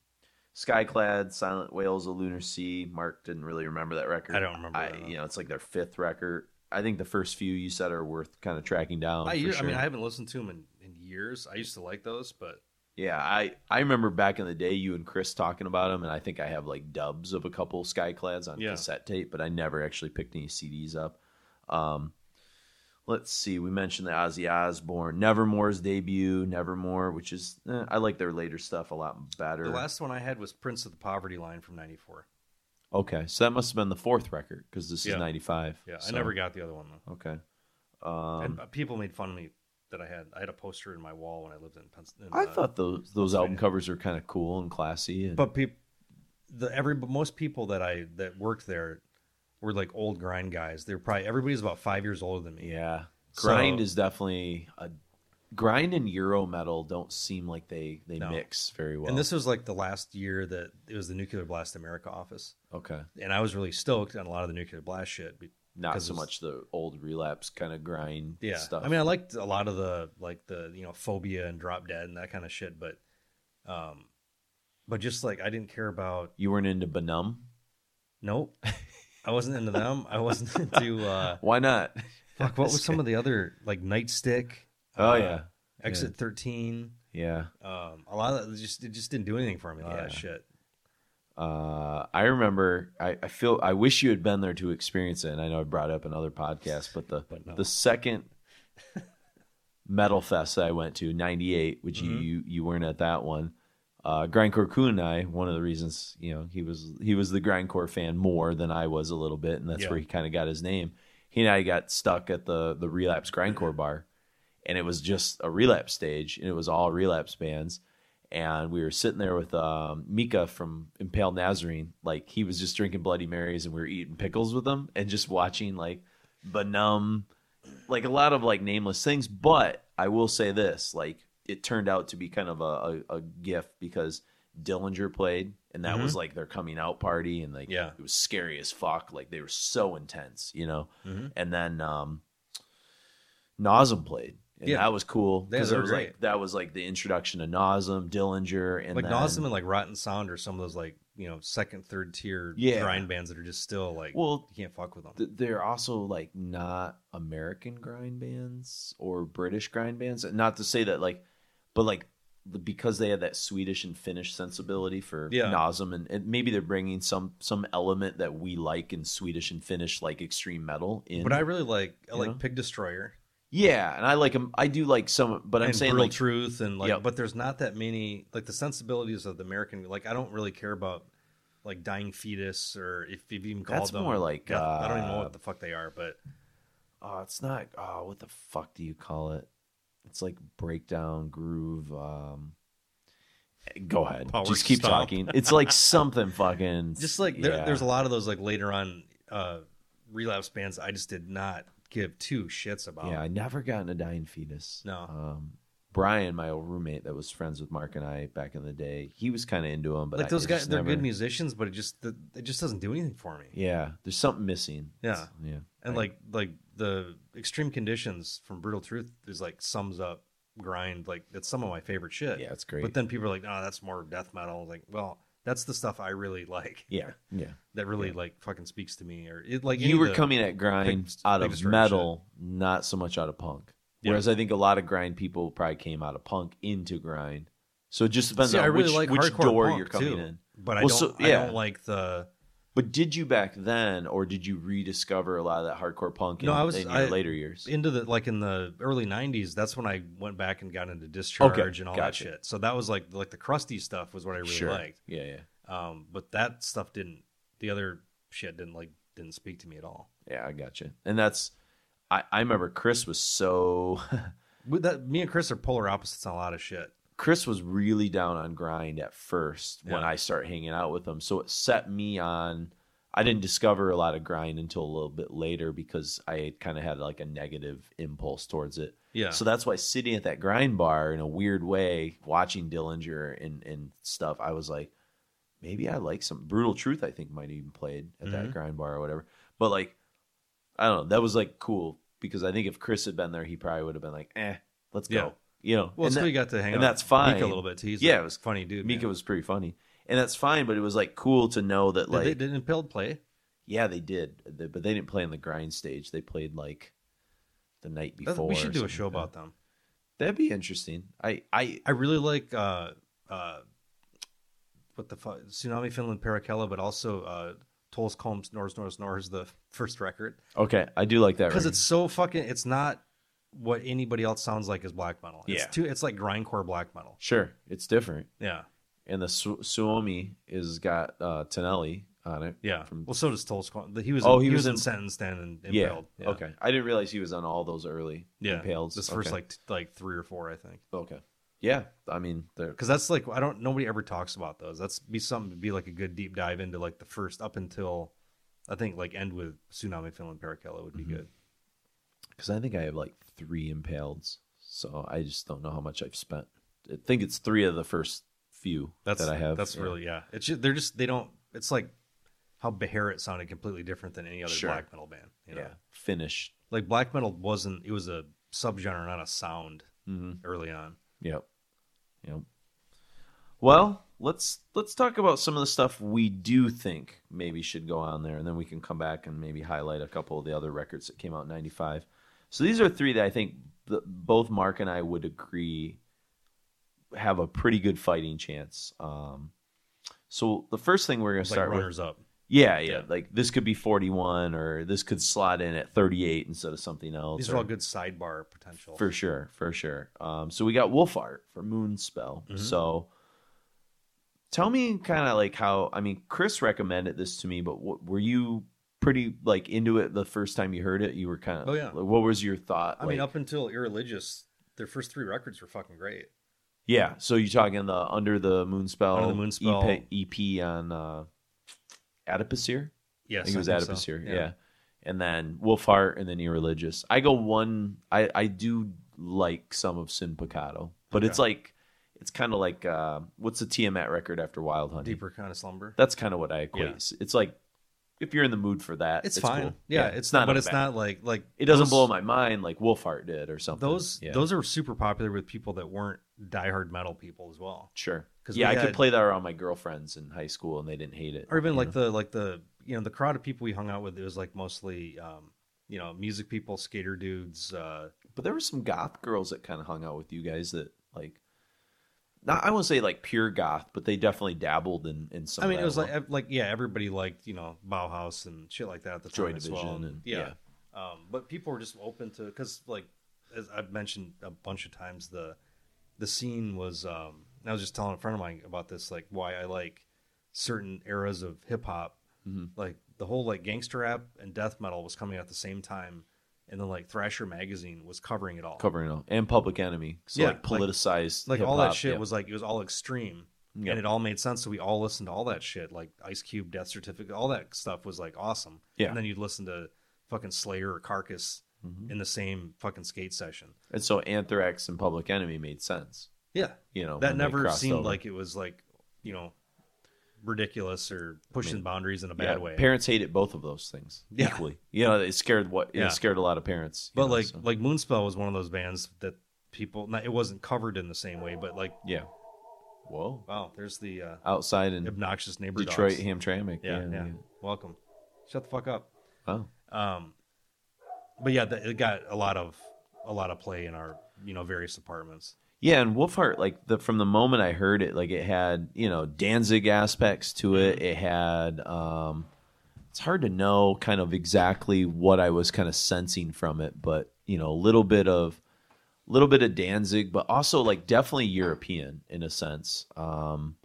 Skyclad, Silent Whales, A Lunar Sea. Mark didn't really remember that record. I don't remember I, that. you know, it's like their fifth record. I think the first few you said are worth kind of tracking down. I, for sure. I mean, I haven't listened to them in, in years. I used to like those, but yeah, I I remember back in the day you and Chris talking about them, and I think I have like dubs of a couple Skyclads on Yeah. cassette tape, but I never actually picked any CDs up. Um, let's see, we mentioned the Ozzy Osbourne, Nevermore's debut, Nevermore, which is eh, I like their later stuff a lot better. the last one I had was Prince of the Poverty Line from '94. okay, so that must have been the fourth record because this Yeah. is '95. Yeah, I never got the other one though. Okay. Um, and people made fun of me that I had. I had a poster in my wall when I lived in Pennsylvania. I uh, thought those those album covers were kind of cool and classy. And, but people, the every most people that I that worked there were like old grind guys. They're probably everybody's about five years older than me. Yeah. So- Grind is definitely a grind and Euro metal don't seem like they they No. mix very well. And this was like the last year that it was the Nuclear Blast America office, okay. and I was really stoked on a lot of the Nuclear Blast shit. Not so much the old relapse kind of grind Yeah, stuff. I mean, I liked a lot of the like the you know phobia and drop dead and that kind of shit, but um, but just like I didn't care about. you weren't into Benümb? Nope, I wasn't into them. I wasn't [LAUGHS] into. uh Why not? Fuck, what was some of the other like Nightstick? Oh uh, yeah. Exit Thirteen. Yeah. Um, a lot of it just it just didn't do anything for me. A lot of that Yeah. shit. Uh, I remember. I, I feel. I wish you had been there to experience it. And I know I brought it up in other podcasts, but the But no. the second metal fest that I went to, '98, which Mm-hmm. you you weren't at that one. Uh, Grindcore and I. One of the reasons, you know, he was he was the Grindcore fan more than I was a little bit, and that's Yeah. where he kind of got his name. He and I got stuck at the the Relapse Grindcore bar, and it was just a relapse stage, and it was all relapse bands and we were sitting there with um, Mika from Impaled Nazarene. Like he was just drinking Bloody Marys, and we were eating pickles with him, and just watching like Benümb like a lot of like nameless things. But I will say this: like it turned out to be kind of a, a, a gift because Dillinger played, and that was like their coming out party, and like Mm-hmm. Yeah. it was scary as fuck. Like they were so intense, you know. Mhm. And then um, Nasum played. And Yeah. that was cool because it was great. like that was like the introduction to Nasum, Dillinger, and like then, and like Rotten Sound or some of those like you know second, third tier Yeah. grind bands that are just still like Well, you can't fuck with them. th- they're also like not American grind bands or British grind bands. Not to say that like, but like because they had that Swedish and Finnish sensibility for Yeah. And, and maybe they're bringing some some element that we like in Swedish and Finnish like extreme metal in. but I really like I like know? Pig Destroyer yeah, and I like them. I do like some, but I'm and saying Brutal like Truth and like Yep. but there's not that many like the sensibilities of the American like I don't really care about like dying fetus or if you've even called That's them more like, death- I don't even know uh, what the fuck they are but oh, it's not. Oh, what the fuck do you call it? It's like breakdown groove. Um, go ahead, Power just keep stomp. talking. It's like something [LAUGHS] fucking. just like there, yeah. there's a lot of those like later on uh relapse bands I just did not give two shits about. Yeah, I never got a Dying Fetus. No. Um, Brian, my old roommate that was friends with Mark and I back in the day, he was kind of into them, but like I- those it guys, they're never- good musicians, but it just the, it just doesn't do anything for me. Yeah, there's something missing. Yeah. It's- yeah, And I- like like the extreme conditions from Brutal Truth is like sums up grind like that's some of my favorite shit. yeah, it's great. But then people are like, "Oh, that's more death metal." Like, well, that's the stuff I really like. yeah, yeah. That really like fucking speaks to me. Or it like you were coming at grind big- out of metal, not so much out of punk. Yeah. Whereas I think a lot of grind people probably came out of punk into grind. So it just depends See, on really which, like which door you're coming too. in. But I Well, don't. so- I don't like the. But did you back then, or did you rediscover a lot of that hardcore punk in, No, I was- in your I- later years? into the like in the early 90s that's when i went back and got into discharge Okay, and all gotcha. that shit so that was like like the crusty stuff was what i really sure. liked Yeah, yeah. um but that stuff didn't the other shit didn't like didn't speak to me at all Yeah, I got you. And that's, I, I remember Chris was so, [LAUGHS] that me and chris are polar opposites on a lot of shit Chris was really down on grind at first when Yeah. I started hanging out with him. So it set me on. I didn't discover a lot of grind until a little bit later because I kind of had like a negative impulse towards it. yeah So that's why sitting at that grind bar in a weird way, watching Dillinger and, and stuff, I was like, maybe I like some brutal truth. I think might even played at that Mhm. grind bar or whatever. But like, I don't know. That was like cool because I think if Chris had been there, he probably would have been like, eh, let's go. You know, well and so that- you got to hang and out that's fine. Mika a little bit too He's Yeah, a it was- funny dude Mika man. was pretty funny, and that's fine. But it was like cool to know that did, like, they, did impaled play yeah, they did, They- but they didn't play on the grind stage. They played like the night before. we should do a show about them That'd be interesting. I, I, i really like uh uh what the fuck tsunami finland parakella but also uh Tol Cormpt Norz Norz Norz the [LAUGHS] first record okay, I do like that because it's so fucking it's not what anybody else sounds like is black metal it's Yeah. too it's like grindcore black metal sure it's different. yeah And the Su- Suomi is got uh, Taneli on it. yeah From- well so does Tolscon he was Oh, he, he was, was in sentenced and in, Yeah. impaled Okay. I didn't realize he was on all those early yeah impaled. this first like t- like three or four I think Okay. Yeah. I mean, because that's like I don't nobody ever talks about those that's be something to be like a good deep dive into like the first up until I think like end with tsunami Finland Perkele would be Mhm. good because I think I have like three impaleds, so I just don't know how much I've spent. I think it's three of the first few that's that I have. that's Yeah. really yeah it's just, they're just they don't it's like how Beharit sounded completely different than any other Sure. black metal band you know yeah finished. like black metal wasn't it was a subgenre not a sound Mm-hmm. early on Yep. Yep. Well, let's let's talk about some of the stuff we do think maybe should go on there, and then we can come back and maybe highlight a couple of the other records that came out in '95. So these are three that I think the, both Mark and I would agree have a pretty good fighting chance. Um, so the first thing we're going to like start with runners up Yeah, yeah, Yeah. Like this could be 41 or this could slot in at 38 instead of something else. these or- are all good sidebar potential For sure, for sure. Um, so we got Wolfheart for Moonspell. Mhm. So tell me kind of like how, I mean, Chris recommended this to me, but what, were you pretty like into it the first time you heard it? You were kind of, Oh, yeah. What was your thought? I mean up until irreligious their first three records were fucking great yeah. So you're talking the Under the Moonspell, Under the Moonspell. EP, EP on uh, Adipocere? yes I think it was think so. Adipocere. Yeah. and then Wolfheart, and then Irreligious. I go one. I I do like some of Sin Pecado, but it's like it's kind of like uh, what's the Tiamat record after Wildhoney? Deeper kind of slumber. That's kind of what I equate. Yeah. It's like if you're in the mood for that, It's, it's, fine. cool. Yeah, it's not, but it's bad- not like like It doesn't those- blow my mind like Wolfheart did or something. Those Yeah. those are super popular with people that weren't diehard metal people as well, sure. 'Cause Yeah, I could play that around my girlfriends in high school and they didn't hate it. or even like know? the like the you know the crowd of people we hung out with. It was like mostly um, you know music people, skater dudes. Uh, But there were some goth girls that kind of hung out with you guys that like, not I won't say like pure goth, but they definitely dabbled in in some. I mean, it was like as well. ev- like yeah, everybody liked you know Bauhaus and shit like that at the Joy time as well. Division and- yeah. Um, but people were just open to because like as I've mentioned a bunch of times the the scene was. Um, I was just telling a friend of mine about this, like why I like certain eras of hip hop, Mhm. like the whole like gangster rap and death metal was coming out at the same time, and then like Thrasher magazine was covering it all. covering it all and Public Enemy, so Yeah, like like- politicized, like all that shit yeah. was like it was all extreme Yeah. and it all made sense so we all listened to all that shit like ice cube death certificate all that stuff was like awesome Yeah. and then you'd listen to fucking slayer or carcass Mhm. in the same fucking skate session and so Anthrax and Public Enemy made sense. yeah You know that never seemed over. like it was like you know ridiculous or pushing mean, boundaries in a Yeah, bad way Parents hated both of those things Yeah. equally. You know, it scared what Yeah. it scared a lot of parents. but know, like so- like moonspell was one of those bands that people not, it wasn't covered in the same way but like yeah. Whoa. wow there's the uh, Outside and obnoxious neighbor Detroit dogs. Hamtramck. yeah, yeah welcome shut the fuck up Wow. Um, but yeah, it got a lot of a lot of play in our you know various apartments. Yeah, and Wolfheart, like the from the moment I heard it, like it had you know Danzig aspects to it. It had um, it's hard to know kind of exactly what I was kind of sensing from it, but you know a little bit of little bit of Danzig, but also like definitely European in a sense. Um,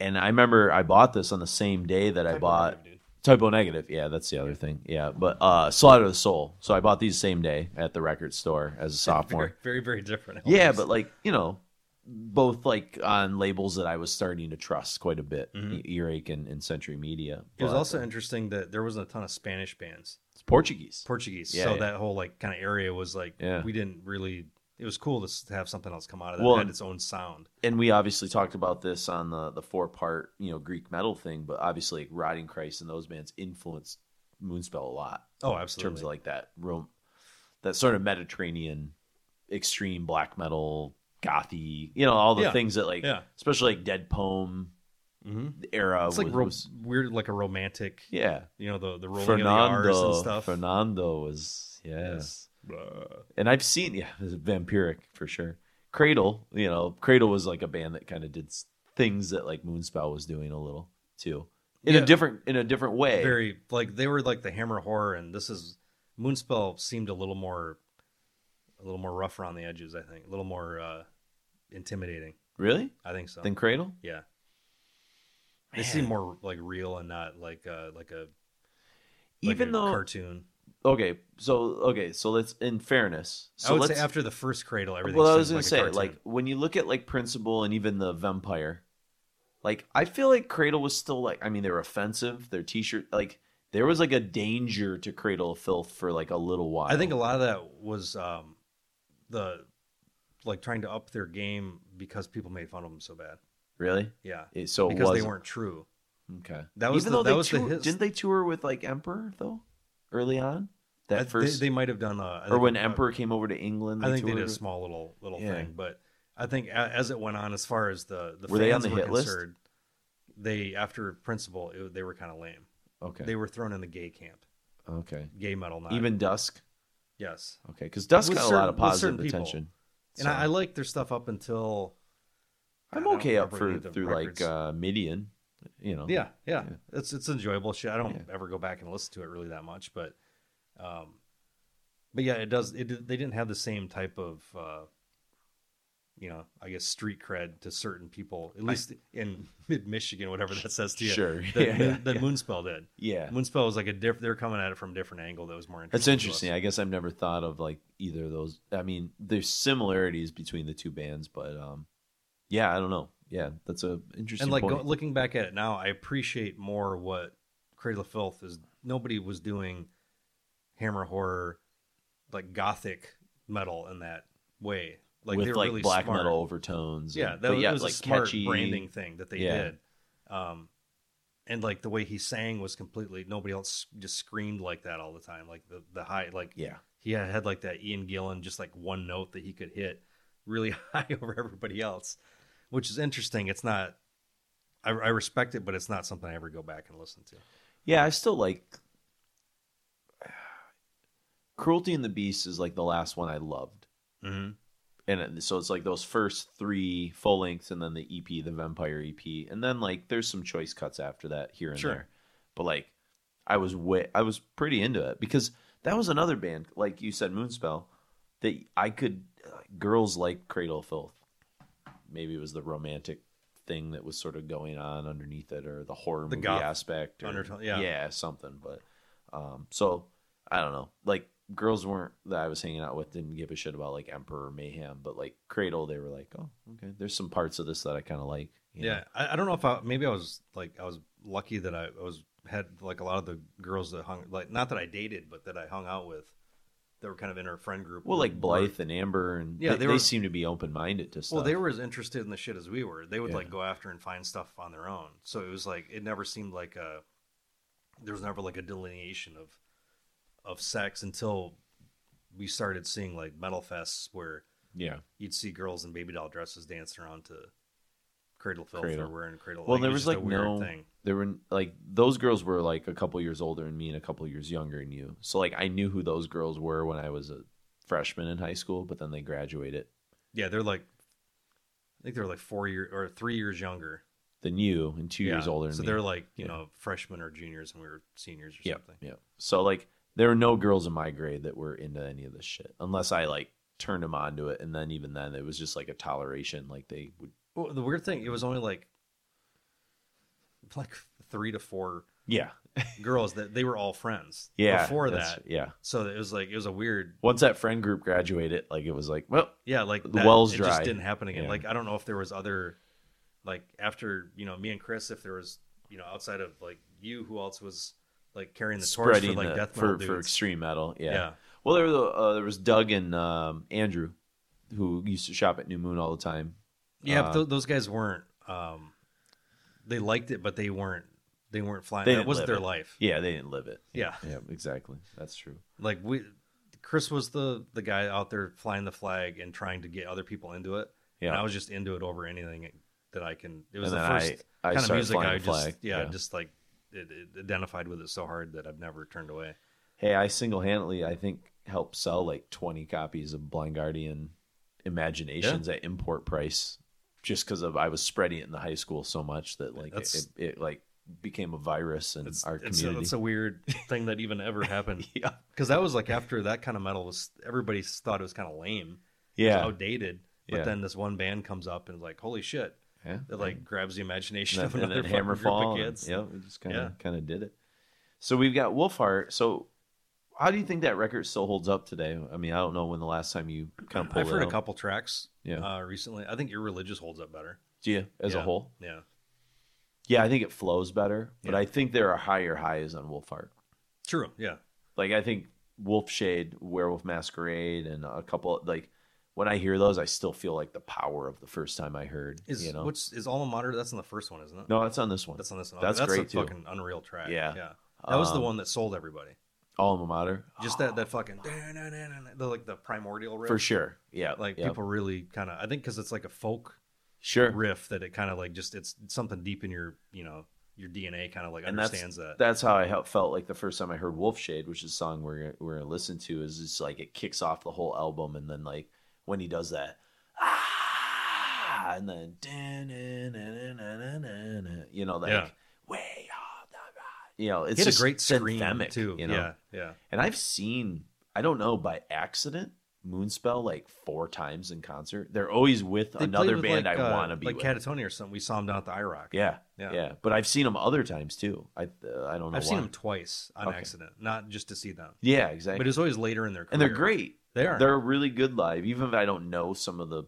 and I remember I bought this on the same day that I bought Type O Negative. Yeah, that's the other thing. Yeah, but uh, Slaughter of the Soul. So I bought these same day at the record store as a [LAUGHS] sophomore. Very, very, very different. Yeah, but like you know, both like on labels that I was starting to trust quite a bit, Mhm. Earache and, and Century Media. it was But, also interesting that there wasn't a ton of Spanish bands, it's Portuguese. Portuguese. Yeah, so yeah. that whole like kind of area was like Yeah. we didn't really. It was cool to have something else come out of that. Well, it had its own sound. and we obviously talked about this on the the four part you know Greek metal thing, but obviously like, Rotting Christ and those bands influenced Moonspell a lot Oh, absolutely. in terms of like that room, that sort of Mediterranean extreme black metal gothy, you know, all the Yeah. things that like yeah, especially like Dead Poem hmm era. it's like was, ro- was- weird, like a romantic. yeah. You know the the rolling of the R's and stuff. Fernando was yeah. Yes. And I've seen yeah, [LAUGHS] vampiric for sure. Cradle, you know, Cradle was like a band that kind of did things that like Moonspell was doing a little too, in Yeah. a different in a different way. very like they were like the hammer horror and this is moonspell seemed a little more a little more rough around the edges i think a little more uh intimidating really? i think so Than Cradle, yeah they Man. seem more like real and not like uh like a like even a though cartoon okay, so okay, so let's in fairness, so i would let's say after the first cradle everything well, I was gonna like say like when you look at like Principle and even the Vampire, like I feel like Cradle was still like I mean they were offensive. Their T-shirt like there was like a danger to Cradle of Filth for like a little while. i think a lot of that was um the like trying to up their game because people made fun of them so bad really yeah It- so because they weren't true okay. That was even the- though that they was the his- didn't they tour with like Emperor though early on that I- first they, they might have done uh, I or when a- Emperor came over to England. I think they did a small little little Yeah. thing, but I think a- as it went on, as far as the the Were they on fans the were hit list? concerned, they after Principle it, they were kind of lame. Okay, They were thrown in the gay camp, okay. gay metal. Not Even Dusk. yes, Okay, because Dusk With got a lot of positive certain attention. and I, I like their stuff up until I'm okay up for through records. like uh, Midian, you know. yeah, yeah, Yeah. It's it's enjoyable shit. I don't Yeah. ever go back and listen to it really that much, but um, but yeah, it does. It they didn't have the same type of. Uh, you know, I guess street cred to certain people, at least in [LAUGHS] mid Michigan, whatever that says to you. Sure. that, [LAUGHS] Yeah, that yeah. Moonspell did. Yeah. Moonspell was like a diff. They're coming at it from a different angle that was more interesting. to interesting. I guess I've never thought of like either of those. I mean, there's similarities between the two bands, but um, yeah, I don't know. Yeah, that's a interesting And like go, looking back at it now, I appreciate more what Cradle of Filth is. Nobody was doing hammer horror, like gothic metal in that way. Like with they were like really black smart. metal overtones. Yeah, that was, yeah, was like a smart catchy branding thing that they Yeah. did. Um, and like the way he sang was completely nobody else just screamed like that all the time. Like the the high, like Yeah, he had, had like that Ian Gillan, just like one note that he could hit really [LAUGHS] high over everybody else, which is interesting. It's not. I, I respect it, but it's not something I ever go back and listen to. yeah. I still like Cruelty and the Beast is like the last one I loved. Mm-hmm. and so it's like those first three full lengths and then the ep the vampire ep and then like there's some choice cuts after that here and Sure. there but like i was way i was pretty into it because that was another band like you said moonspell that i could uh, girls like cradle of filth maybe it was the romantic thing that was sort of going on underneath it or the horror The movie aspect or, undertone, yeah. yeah something but um so i don't know like girls weren't that i was hanging out with didn't give a shit about like emperor mayhem but like cradle they were like oh okay there's some parts of this that i kind of like you know? Yeah, I, I don't know if I maybe I was like I was lucky that I was had like a lot of the girls that hung like not that I dated, but that I hung out with that were kind of in our friend group. well like blythe and amber and Yeah, they, they they were- seem to be open-minded to stuff Well, they were as interested in the shit as we were. They would Yeah. like go after and find stuff on their own. So it was like it never seemed like a there was never like a delineation of of sex until we started seeing like metal fests where yeah you'd see girls in baby doll dresses dancing around to Cradle Filth Cradle. or wearing Cradle. well like, there was like a weird no thing. there were like those girls were like a couple years older than me and a couple years younger than you so like i knew who those girls were when i was a freshman in high school but then they graduated Yeah, they're like I think they're like four years or three years younger. than you and two years older than So me they're like you Yeah. know freshmen or juniors, and we were seniors or Yeah, something. yeah. So like, there were no girls in my grade that were into any of this shit, unless I like turned them on to it, and then even then, it was just like a toleration. Like they would, Well, the weird thing, it was only like like three to four yeah, [LAUGHS] girls that they were all friends. yeah. Before that, yeah. so it was like it was a weird. Once that friend group graduated, like it was like, well, Yeah, like The that- well's it dry. just didn't happen again. Yeah. Like I don't know if there was other, like after you know me and Chris, if there was you know outside of like you, who else was like carrying the torch for like the- death for metal for dudes? extreme metal. Yeah. Yeah. Well, there was uh, there was Doug and um, Andrew, who used to shop at New Moon all the time. Yeah, Uh, but th- those guys weren't. Um, they liked it, but they weren't. They weren't flying. They that wasn't their it. life. Yeah, they didn't live it. Yeah. yeah, exactly. That's true. Like we, Chris was the the guy out there flying the flag and trying to get other people into it. Yeah. and I was just into it over anything that I can. It was And the first I- I kind of music I just yeah, Yeah. just like it, it identified with it so hard that I've never turned away. Hey, I single handedly, I think, helped sell like 20 copies of Blind Guardian Imaginations at import price just because of I was spreading it in the high school so much that like it, it, it like became a virus in It's our it's a, community. it's a weird thing that even ever [LAUGHS] happened yeah, because that was like after that kind of metal was everybody thought it was kind of lame, it was yeah, outdated. But Yeah. then this one band comes up and is like, holy shit, yeah. It like grabs the imagination and of and another then group Hammerfall. of and- kids. yeah, we just kind of Yeah. kind of did it. So we've got Wolfheart. So how do you think that record still holds up today? I mean, I don't know when the last time you kind of pulled I've it heard a couple tracks Yeah. uh, recently. I think Irreligious holds up better. Do you, as a whole? Yeah. Yeah, I think it flows better, but Yeah. I think there are higher highs on Wolfheart. True. Yeah. Like I think Wolfshade, Werewolf Masquerade, and a couple like when I hear those, I still feel like the power of the first time I heard. Is you know, what's is Alma Mater? That's on the first one, isn't it? no, that's on this one. That's on this one. That's that's great, a too. fucking unreal track. Yeah. Yeah. That was the Um, one that sold everybody. Alma Mater, Just that that fucking the like the primordial riff. for sure. Yeah, Like yeah. people really kind of I think because it's like a folk sure. riff that it kind of like just it's something deep in your you know your DNA kind of like and that's understands that. that's how I felt- like the first time I heard Wolfshade, which is a song we're we're gonna listen to. Is just like it kicks off the whole album, and then like when he does that, ah, and then you know like Yeah. way up, the right. you know it's He had a great scream anthemic, too. You know, Yeah. Yeah. and I've seen I don't know by accident Moonspell like four times in concert. They're always with They another with, band like, I uh, want to be like with. Katatonia or something. We saw him down at the IROC. yeah, Yeah. yeah, But I've seen them other times too. I uh, I don't know. I've seen them twice on Okay. accident, not just to see them. Yeah, exactly. But it's always later in their career. and they're great. They are. They're really good live, even if I don't know some of the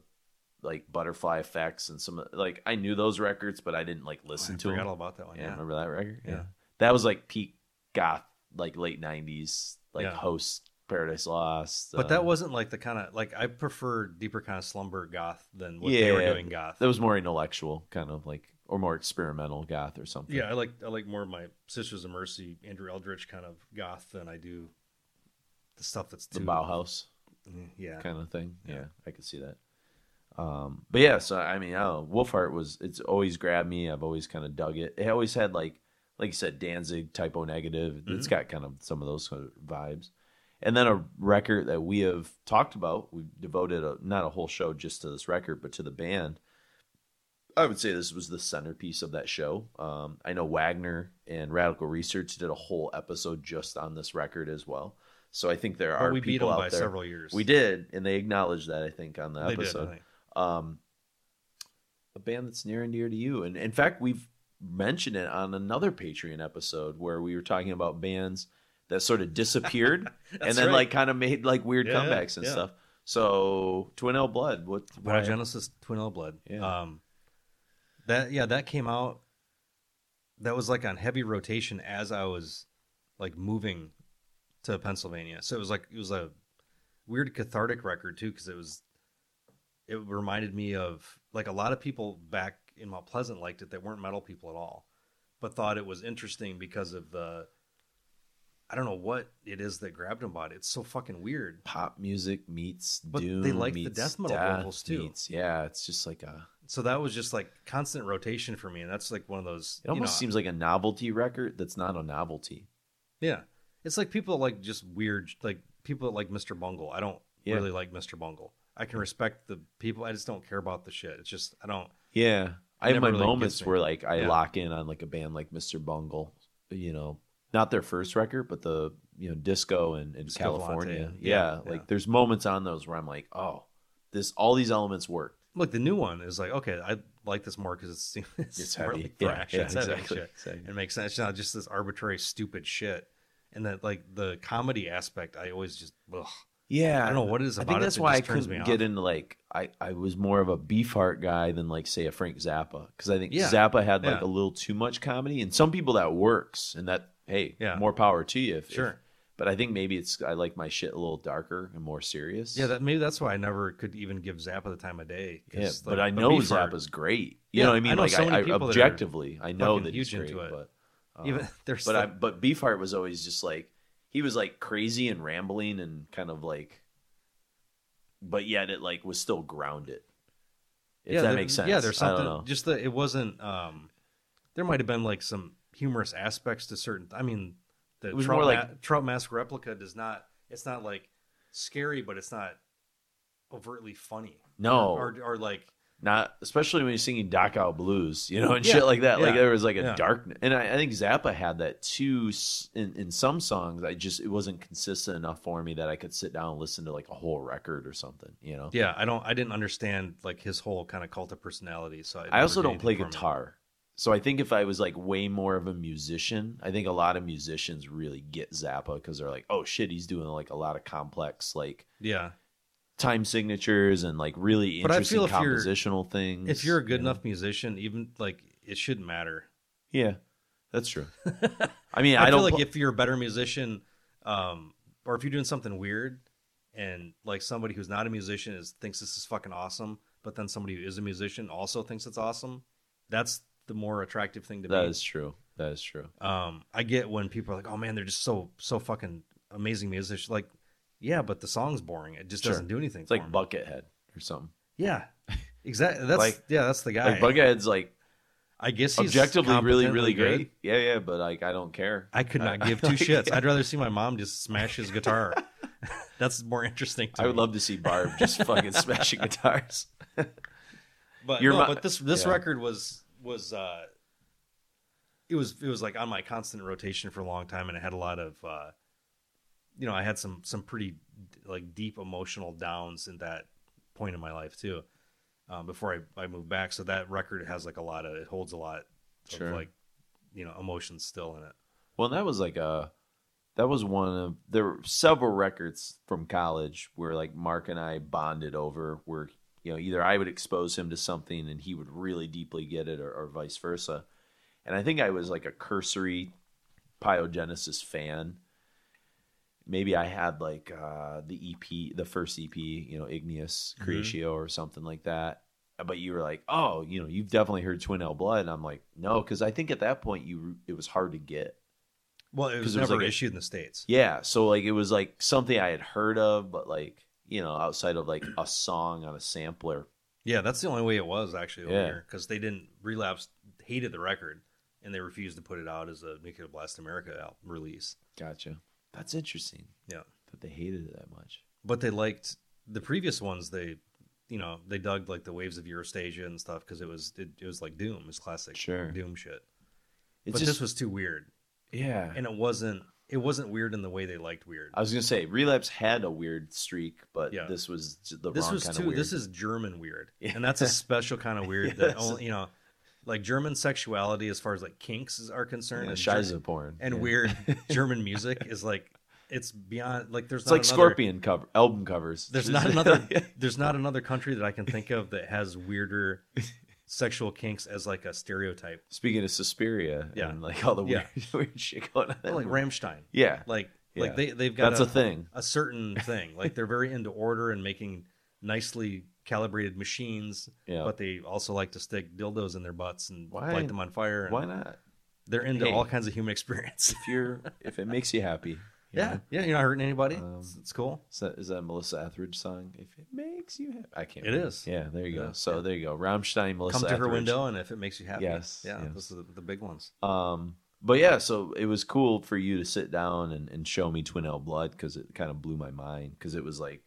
like butterfly effects and some of- like I knew those records, but I didn't like I listen to forgot them. all about that one. yeah, Yeah. remember that record? Yeah. that was like peak goth like late '90s, like Yeah. host Paradise Lost. But that um, wasn't like the kind of like I prefer deeper kind of slumber goth than what they were doing goth. that was more intellectual, kind of like or more experimental goth or something. yeah, I like I like more of my Sisters of Mercy, Andrew Eldritch kind of goth than I do the stuff that's the Bauhaus. Mm, Yeah, kind of thing. Yeah. Yeah. I could see that. Um, but yeah, so I mean, I don't know. Wolfheart was it's always grabbed me. I've always kind of dug it. It always had like like you said, Danzig Type O Negative. It's Mhm. got kind of some of those sort of vibes. And then a record that we have talked about. We devoted a, not a whole show just to this record, but to the band. I would say this was the centerpiece of that show. Um, I know Wagner and Radical Research did a whole episode just on this record as well. So I think there but are we beat people them out by there. several years. We did, and they acknowledged that I think on the They did, episode. I think. Um, a band that's near and dear to you, and in fact, we've mentioned it on another Patreon episode where we were talking about bands that sort of disappeared [LAUGHS] and then right. like kind of made like weird Yeah, comebacks and yeah. stuff. So Twinaleblood, what? why- Pyogenesis Twin L Blood. Yeah. Um, that yeah, that came out. That was like on heavy rotation as I was like moving to Pennsylvania. So it was like it was a weird cathartic record too because it was. It reminded me of like a lot of people back in Mount Pleasant liked it that weren't metal people at all, but thought it was interesting because of the. I don't know what it is that grabbed them about it. It's so fucking weird. Pop music meets But they doom, like the death metal death, vocals, too. meets- yeah, it's just like a. So that was just like constant rotation for me, and that's like one of those. It almost know, seems like a novelty record that's not a novelty. Yeah, it's like people that like just weird, like people that like Mr. Bungle. I don't Yeah. really like Mr. Bungle. I can respect the people. I just don't care about the shit. It's just I don't. Yeah, I have my really moments where like I Yeah. lock in on like a band like Mr. Bungle, you know, not their first record, but the you know disco and, and Disco California. Yeah, Yeah, like there's moments on those where I'm like, oh, this all these elements work. Look, the new one is like okay. I like this more because it's [LAUGHS] it's, It's more heavy. like thrash. yeah, it's heavy shit. Exactly. It makes sense. It's not just this arbitrary stupid shit. And that like the comedy aspect, I always just ugh. Yeah, I don't know what it is I think that's that why I couldn't get into like I I was more of a Beefheart guy than like say a Frank Zappa because I think Yeah. Zappa had like Yeah. a little too much comedy, and some people that works, and that hey, Yeah. more power to you. If, Sure. if- but I think maybe it's I like my shit a little darker and more serious. Yeah, that maybe that's why I never could even give Zappa the time of day Yeah, like, but I know Beefheart- Zappa's great. You know what I mean? I like so I, I people that are objectively, I know that he's great. into it. But Even [LAUGHS] there's but the- I but Beefheart was always just like he was like crazy and rambling and kind of like, but yet it like was still grounded. If that there- makes sense. Yeah, there's something. Just that it wasn't. um There might have been like some humorous aspects to certain. I mean, the Trout, more Ma- like- Trout Mask replica does not. It's not like scary, but it's not overtly funny. No. or, or, or like Not especially when you're singing Dachau blues, you know, and Yeah, shit like that. Like there was like a yeah. darkness, and I, I think Zappa had that too. In in some songs, I just it wasn't consistent enough for me that I could sit down and listen to like a whole record or something. You know. yeah. I don't. I didn't understand like his whole kind of cult of personality. So it I also don't play guitar. So I think if I was like way more of a musician, I think a lot of musicians really get Zappa because they're like, oh shit, he's doing like a lot of complex like Yeah, time signatures and like really But I interesting feel if compositional things. if you're a good you know? enough musician, even like it shouldn't matter. yeah, that's true. [LAUGHS] I mean, I, I, feel don't like pl- if you're a better musician, um, or if you're doing something weird, and like somebody who's not a musician is thinks this is fucking awesome, but then somebody who is a musician also thinks it's awesome, that's the more attractive thing to that me. is true. That is true. Um, I get when people are like, "Oh man, they're just so so fucking amazing musicians." Like, yeah, but the song's boring. It just Sure. doesn't do anything. It's like me. Buckethead or something. Yeah, exactly. That's Like- yeah, that's the guy. Like Buckethead's like I guess he's objectively really really good. great. Yeah, yeah, but like I don't care. I could not give two [LAUGHS] shits. I'd rather see my mom just smash his guitar. [LAUGHS] That's more interesting. To I would love to see Barb just fucking [LAUGHS] smashing guitars. But Your no, but this this yeah. record was was uh, it was it was like on my constant rotation for a long time, and it had a lot of uh, you know I had some some pretty like deep emotional downs in that point in my life too. Um, before I, I moved back, so that record has like a lot of it holds a lot Sure. of like you know emotions still in it. Well, that was like a that was one of there were several records from college where like Mark and I bonded over where you know either I would expose him to something and he would really deeply get it or, or vice versa. And I think I was like a cursory Pyogenesis fan maybe I had like uh, the EP, the first EP, you know, Ignis Mhm. Creatio or something like that. But you were like, oh, you know, you've definitely heard Twinaleblood. And I'm like, no, because I think at that point you it was hard to get. Well, it was it was never like a- issued in the states. Yeah, so like it was like something I had heard of, but like you know, outside of like a song on a sampler. Yeah, that's the only way it was actually over Yeah. here because they didn't relapse hated the record and they refused to put it out as a Nuclear Blast America release. Gotcha. That's interesting. Yeah. that they hated it that much. But they liked the previous ones. They, you know, they dug like the Waves of Erotasia and stuff because it was it, it was like Doom, it was classic Sure. Doom shit. It's but just this was too weird, yeah. and it wasn't it wasn't weird in the way they liked weird. I was gonna say Relapse had a weird streak, but Yeah. this was the this wrong was kind too. of weird. This is German weird, Yeah. and that's a [LAUGHS] special kind of weird that only you know, like German sexuality as far as like kinks are concerned, yeah, and, Shiza porn and yeah. weird [LAUGHS] [LAUGHS] German music is like it's beyond like there's It's like another, Scorpion cover album covers. There's [LAUGHS] not another. there's not another country that I can think of that has weirder sexual kinks as like a stereotype. Speaking of Suspiria, Yeah. and like all the weird, Yeah. weird shit going on. Like Rammstein, yeah, like Yeah. like they they've got that's a, a thing. a certain thing. Like they're very into order and making nicely calibrated machines, Yeah, but they also like to stick dildos in their butts and Why- light them on fire. And why not? They're into Hey. all kinds of human experience. If you're, if it makes you happy, you [LAUGHS] yeah, know? yeah. You're not hurting anybody. Um, it's, it's cool. Is that, is that a Melissa Etheridge song? If it makes you happy, I can't. It remember. is. Yeah, there you go. is, So yeah. there you go. Rammstein, Melissa Come to her window, and if it makes you happy, Yes, yeah, yes. those are the, the big ones. Um, but yeah, so it was cool for you to sit down and, and show me Twinaleblood because it kind of blew my mind because it was like,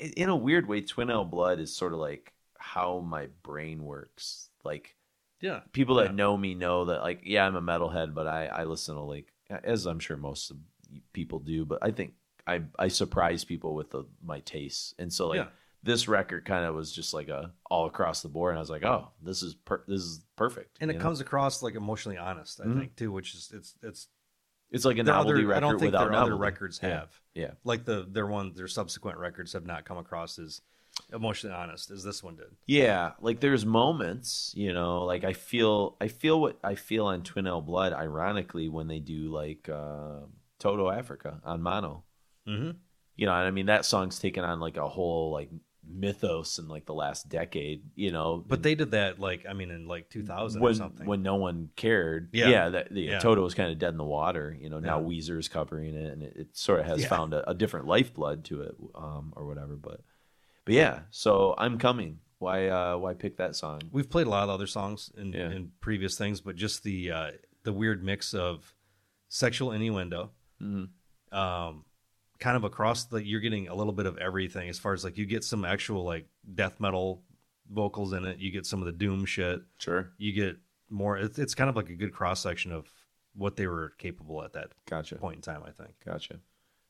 in a weird way, Twinaleblood is sort of like how my brain works. Like Yeah, people that Yeah. know me know that like yeah, I'm a metalhead, but I I listen to like as I'm sure most of people do, but I think I I surprise people with the, my tastes, and so like. Yeah. This record kind of was just like a all across the board, and I was like, "Oh, this is per- this is perfect." and it know? comes across like emotionally honest. I Mhm. think too, which is it's it's It's like a their novelty other, record I don't think without their other novelty. records Yeah. have. Yeah. Like the their one their subsequent records have not come across as emotionally honest as this one did. Yeah, like there's moments, you know, like I feel I feel what I feel on Twinaleblood ironically when they do like uh Toto Africa on Mono. Mm-hmm. You know, and I mean that song's taken on like a whole like mythos in like the last decade, you know. But they did that like I mean in like 2000 when or something. when no one cared. Yeah. Yeah, that the Yeah. Toto was kind of dead in the water. You know, now Yeah. Weezer's covering it, and it, it sort of has found a, a different lifeblood to it, um, or whatever. But but yeah, so I'm coming. Why uh, why pick that song? We've played a lot of other songs in, in previous things, but just the uh, the weird mix of sexual innuendo, Mhm. um, kind of across the. You're getting a little bit of everything as far as like you get some actual like death metal vocals in it. You get some of the doom shit. Sure, You get more. It's, it's kind of like a good cross section of what they were capable at that gotcha. point in time. I think. Gotcha.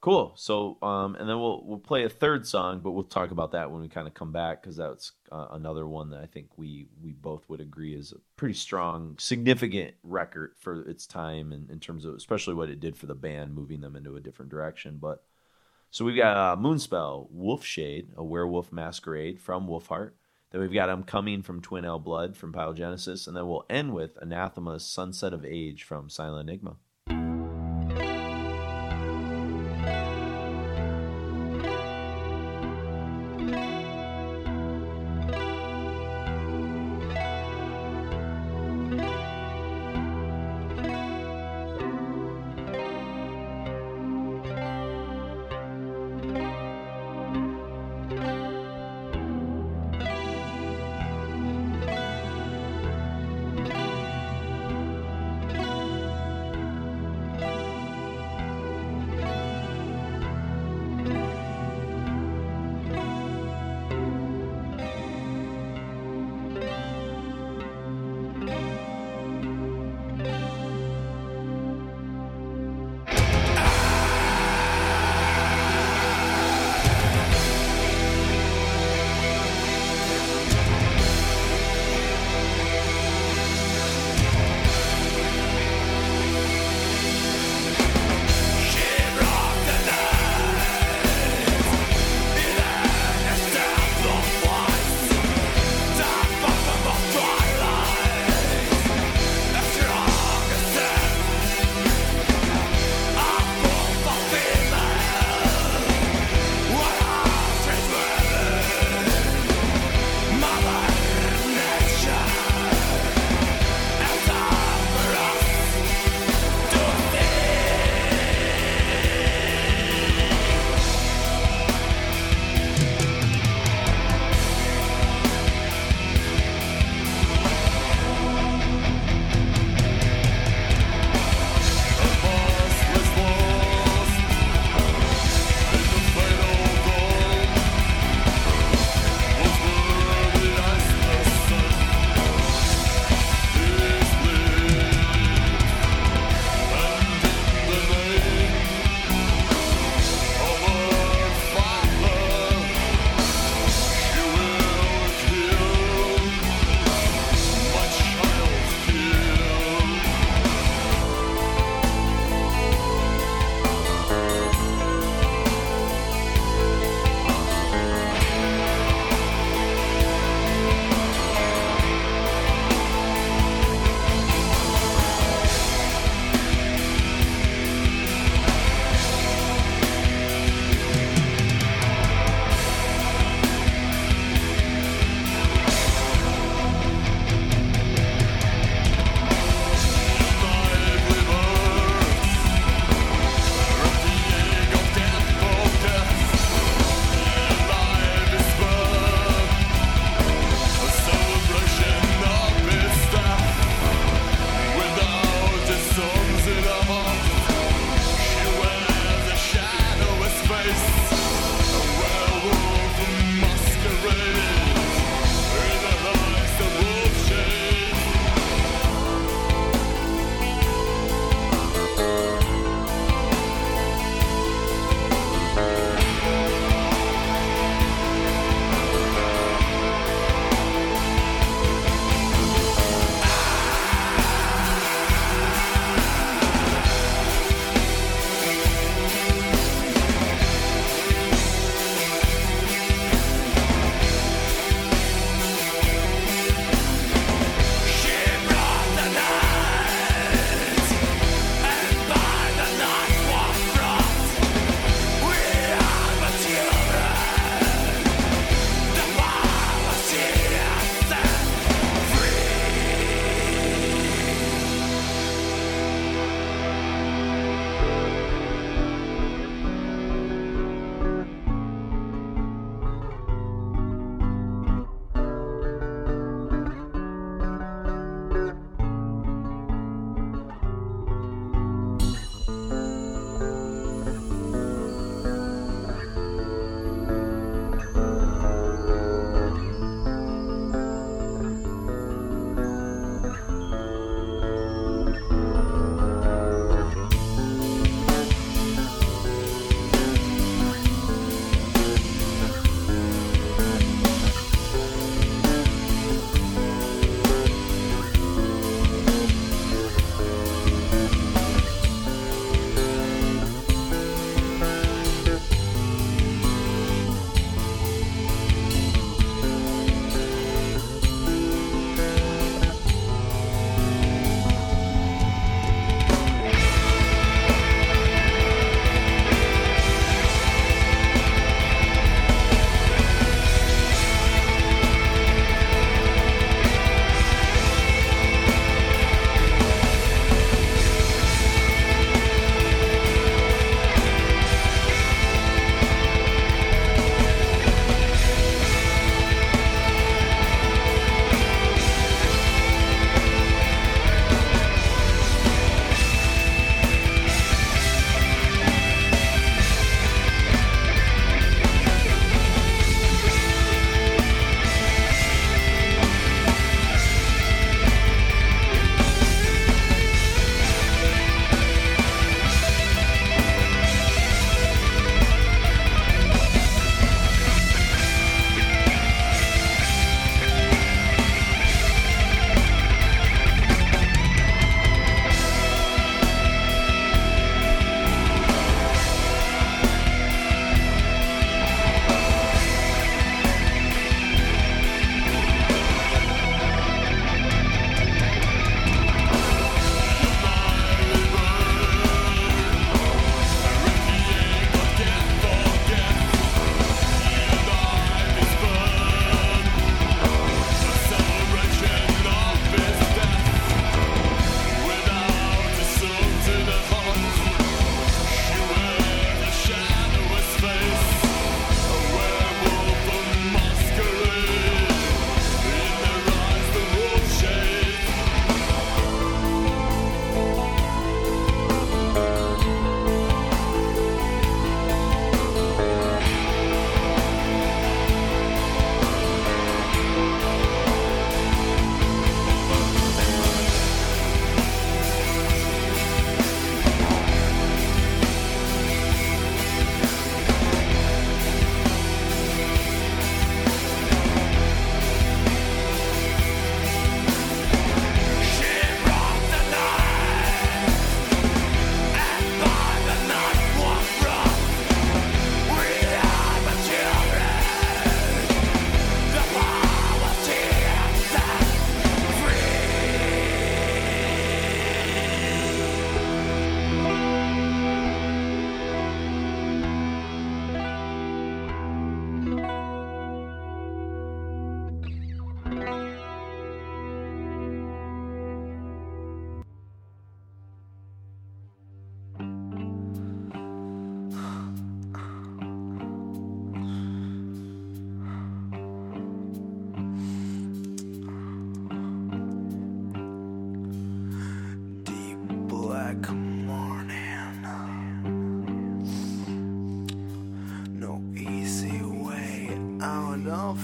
Cool. So, um, and then we'll we'll play a third song, but we'll talk about that when we kind of come back because that's uh, another one that I think we we both would agree is a pretty strong, significant record for its time, and in terms of especially what it did for the band, moving them into a different direction. But so we've got uh, Moonspell, Wolfshade, a werewolf masquerade from Wolfheart. Then we've got I'm Coming from Twinaleblood from Pyrogenesis, and then we'll end with Anathema's Sunset of Age from Silent Enigma.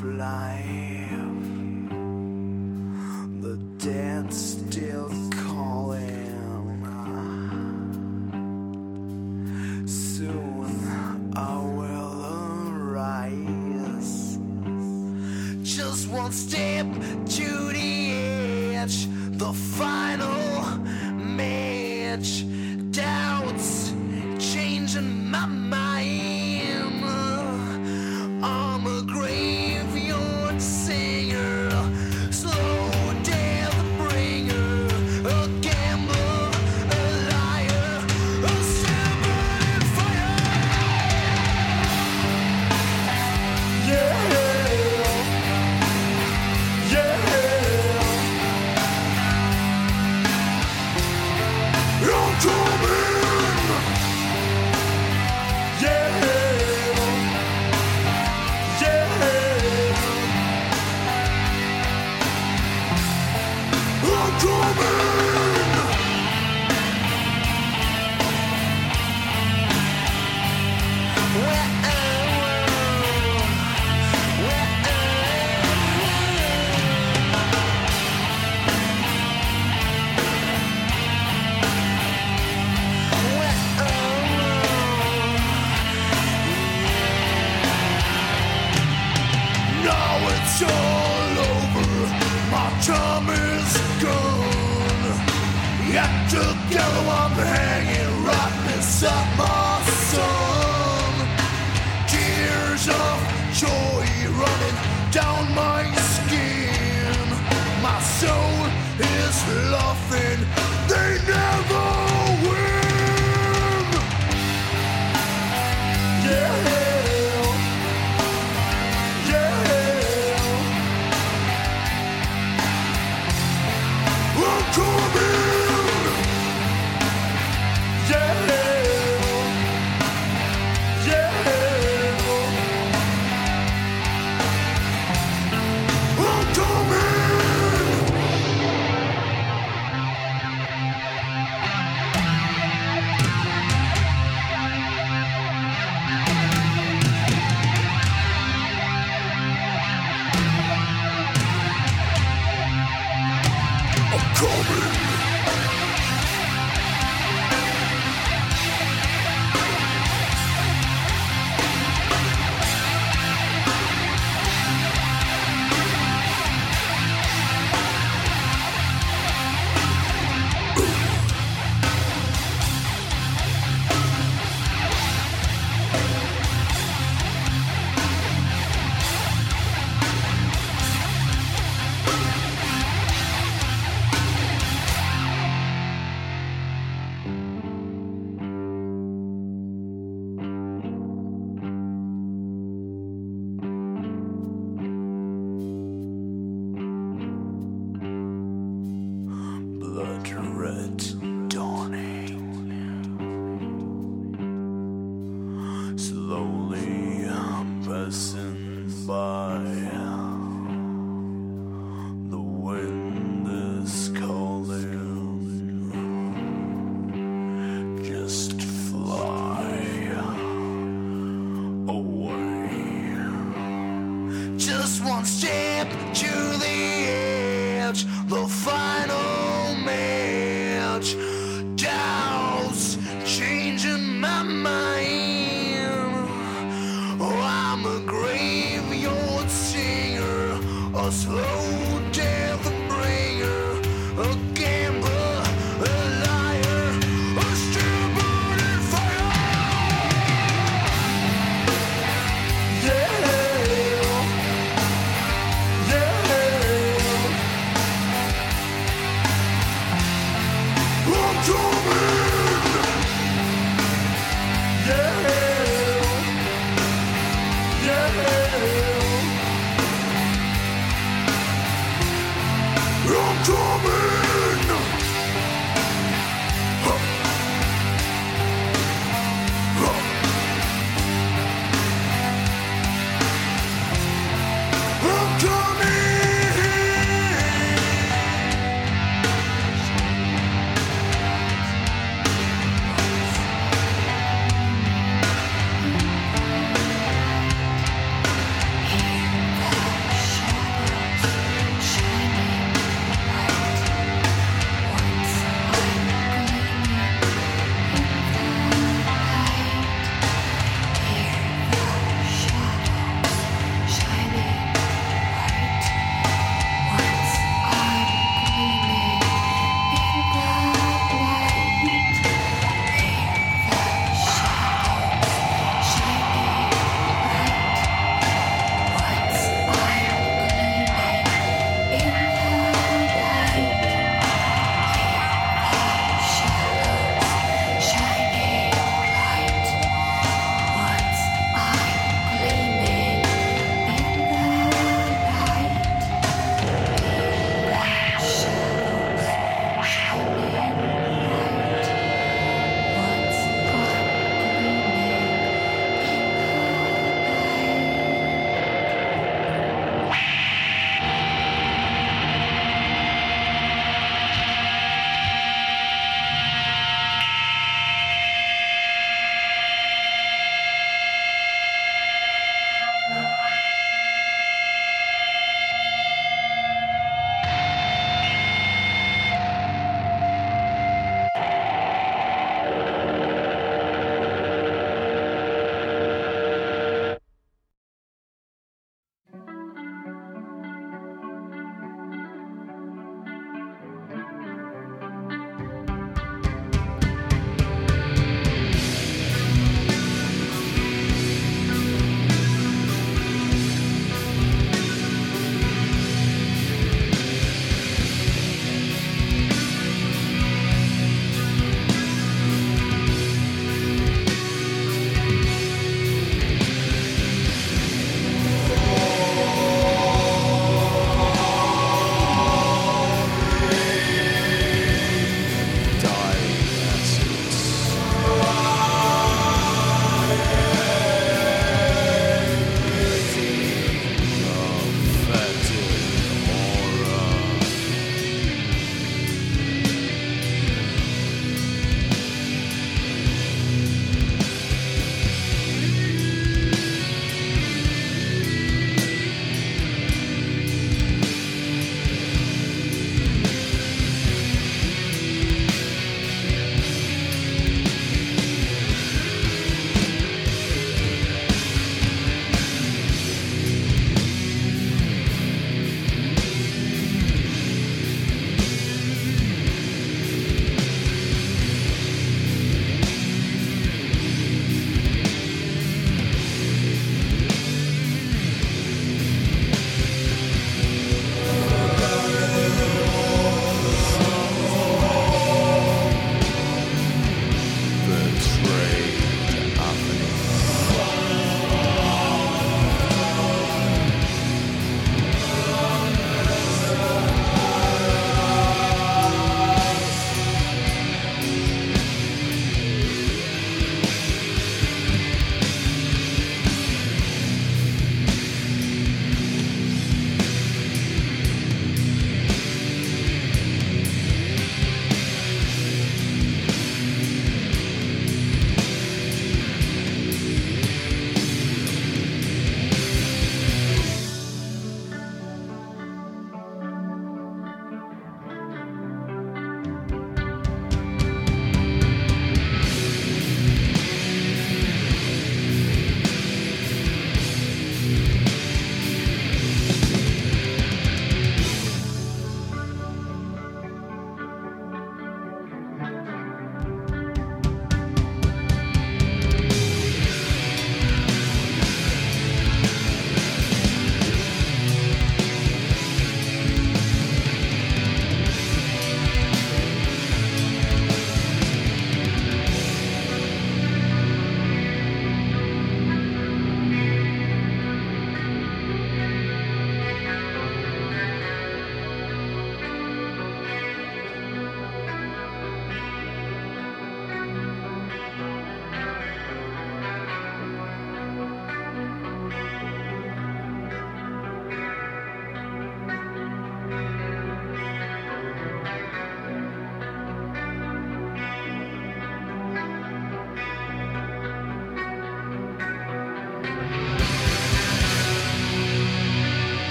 Of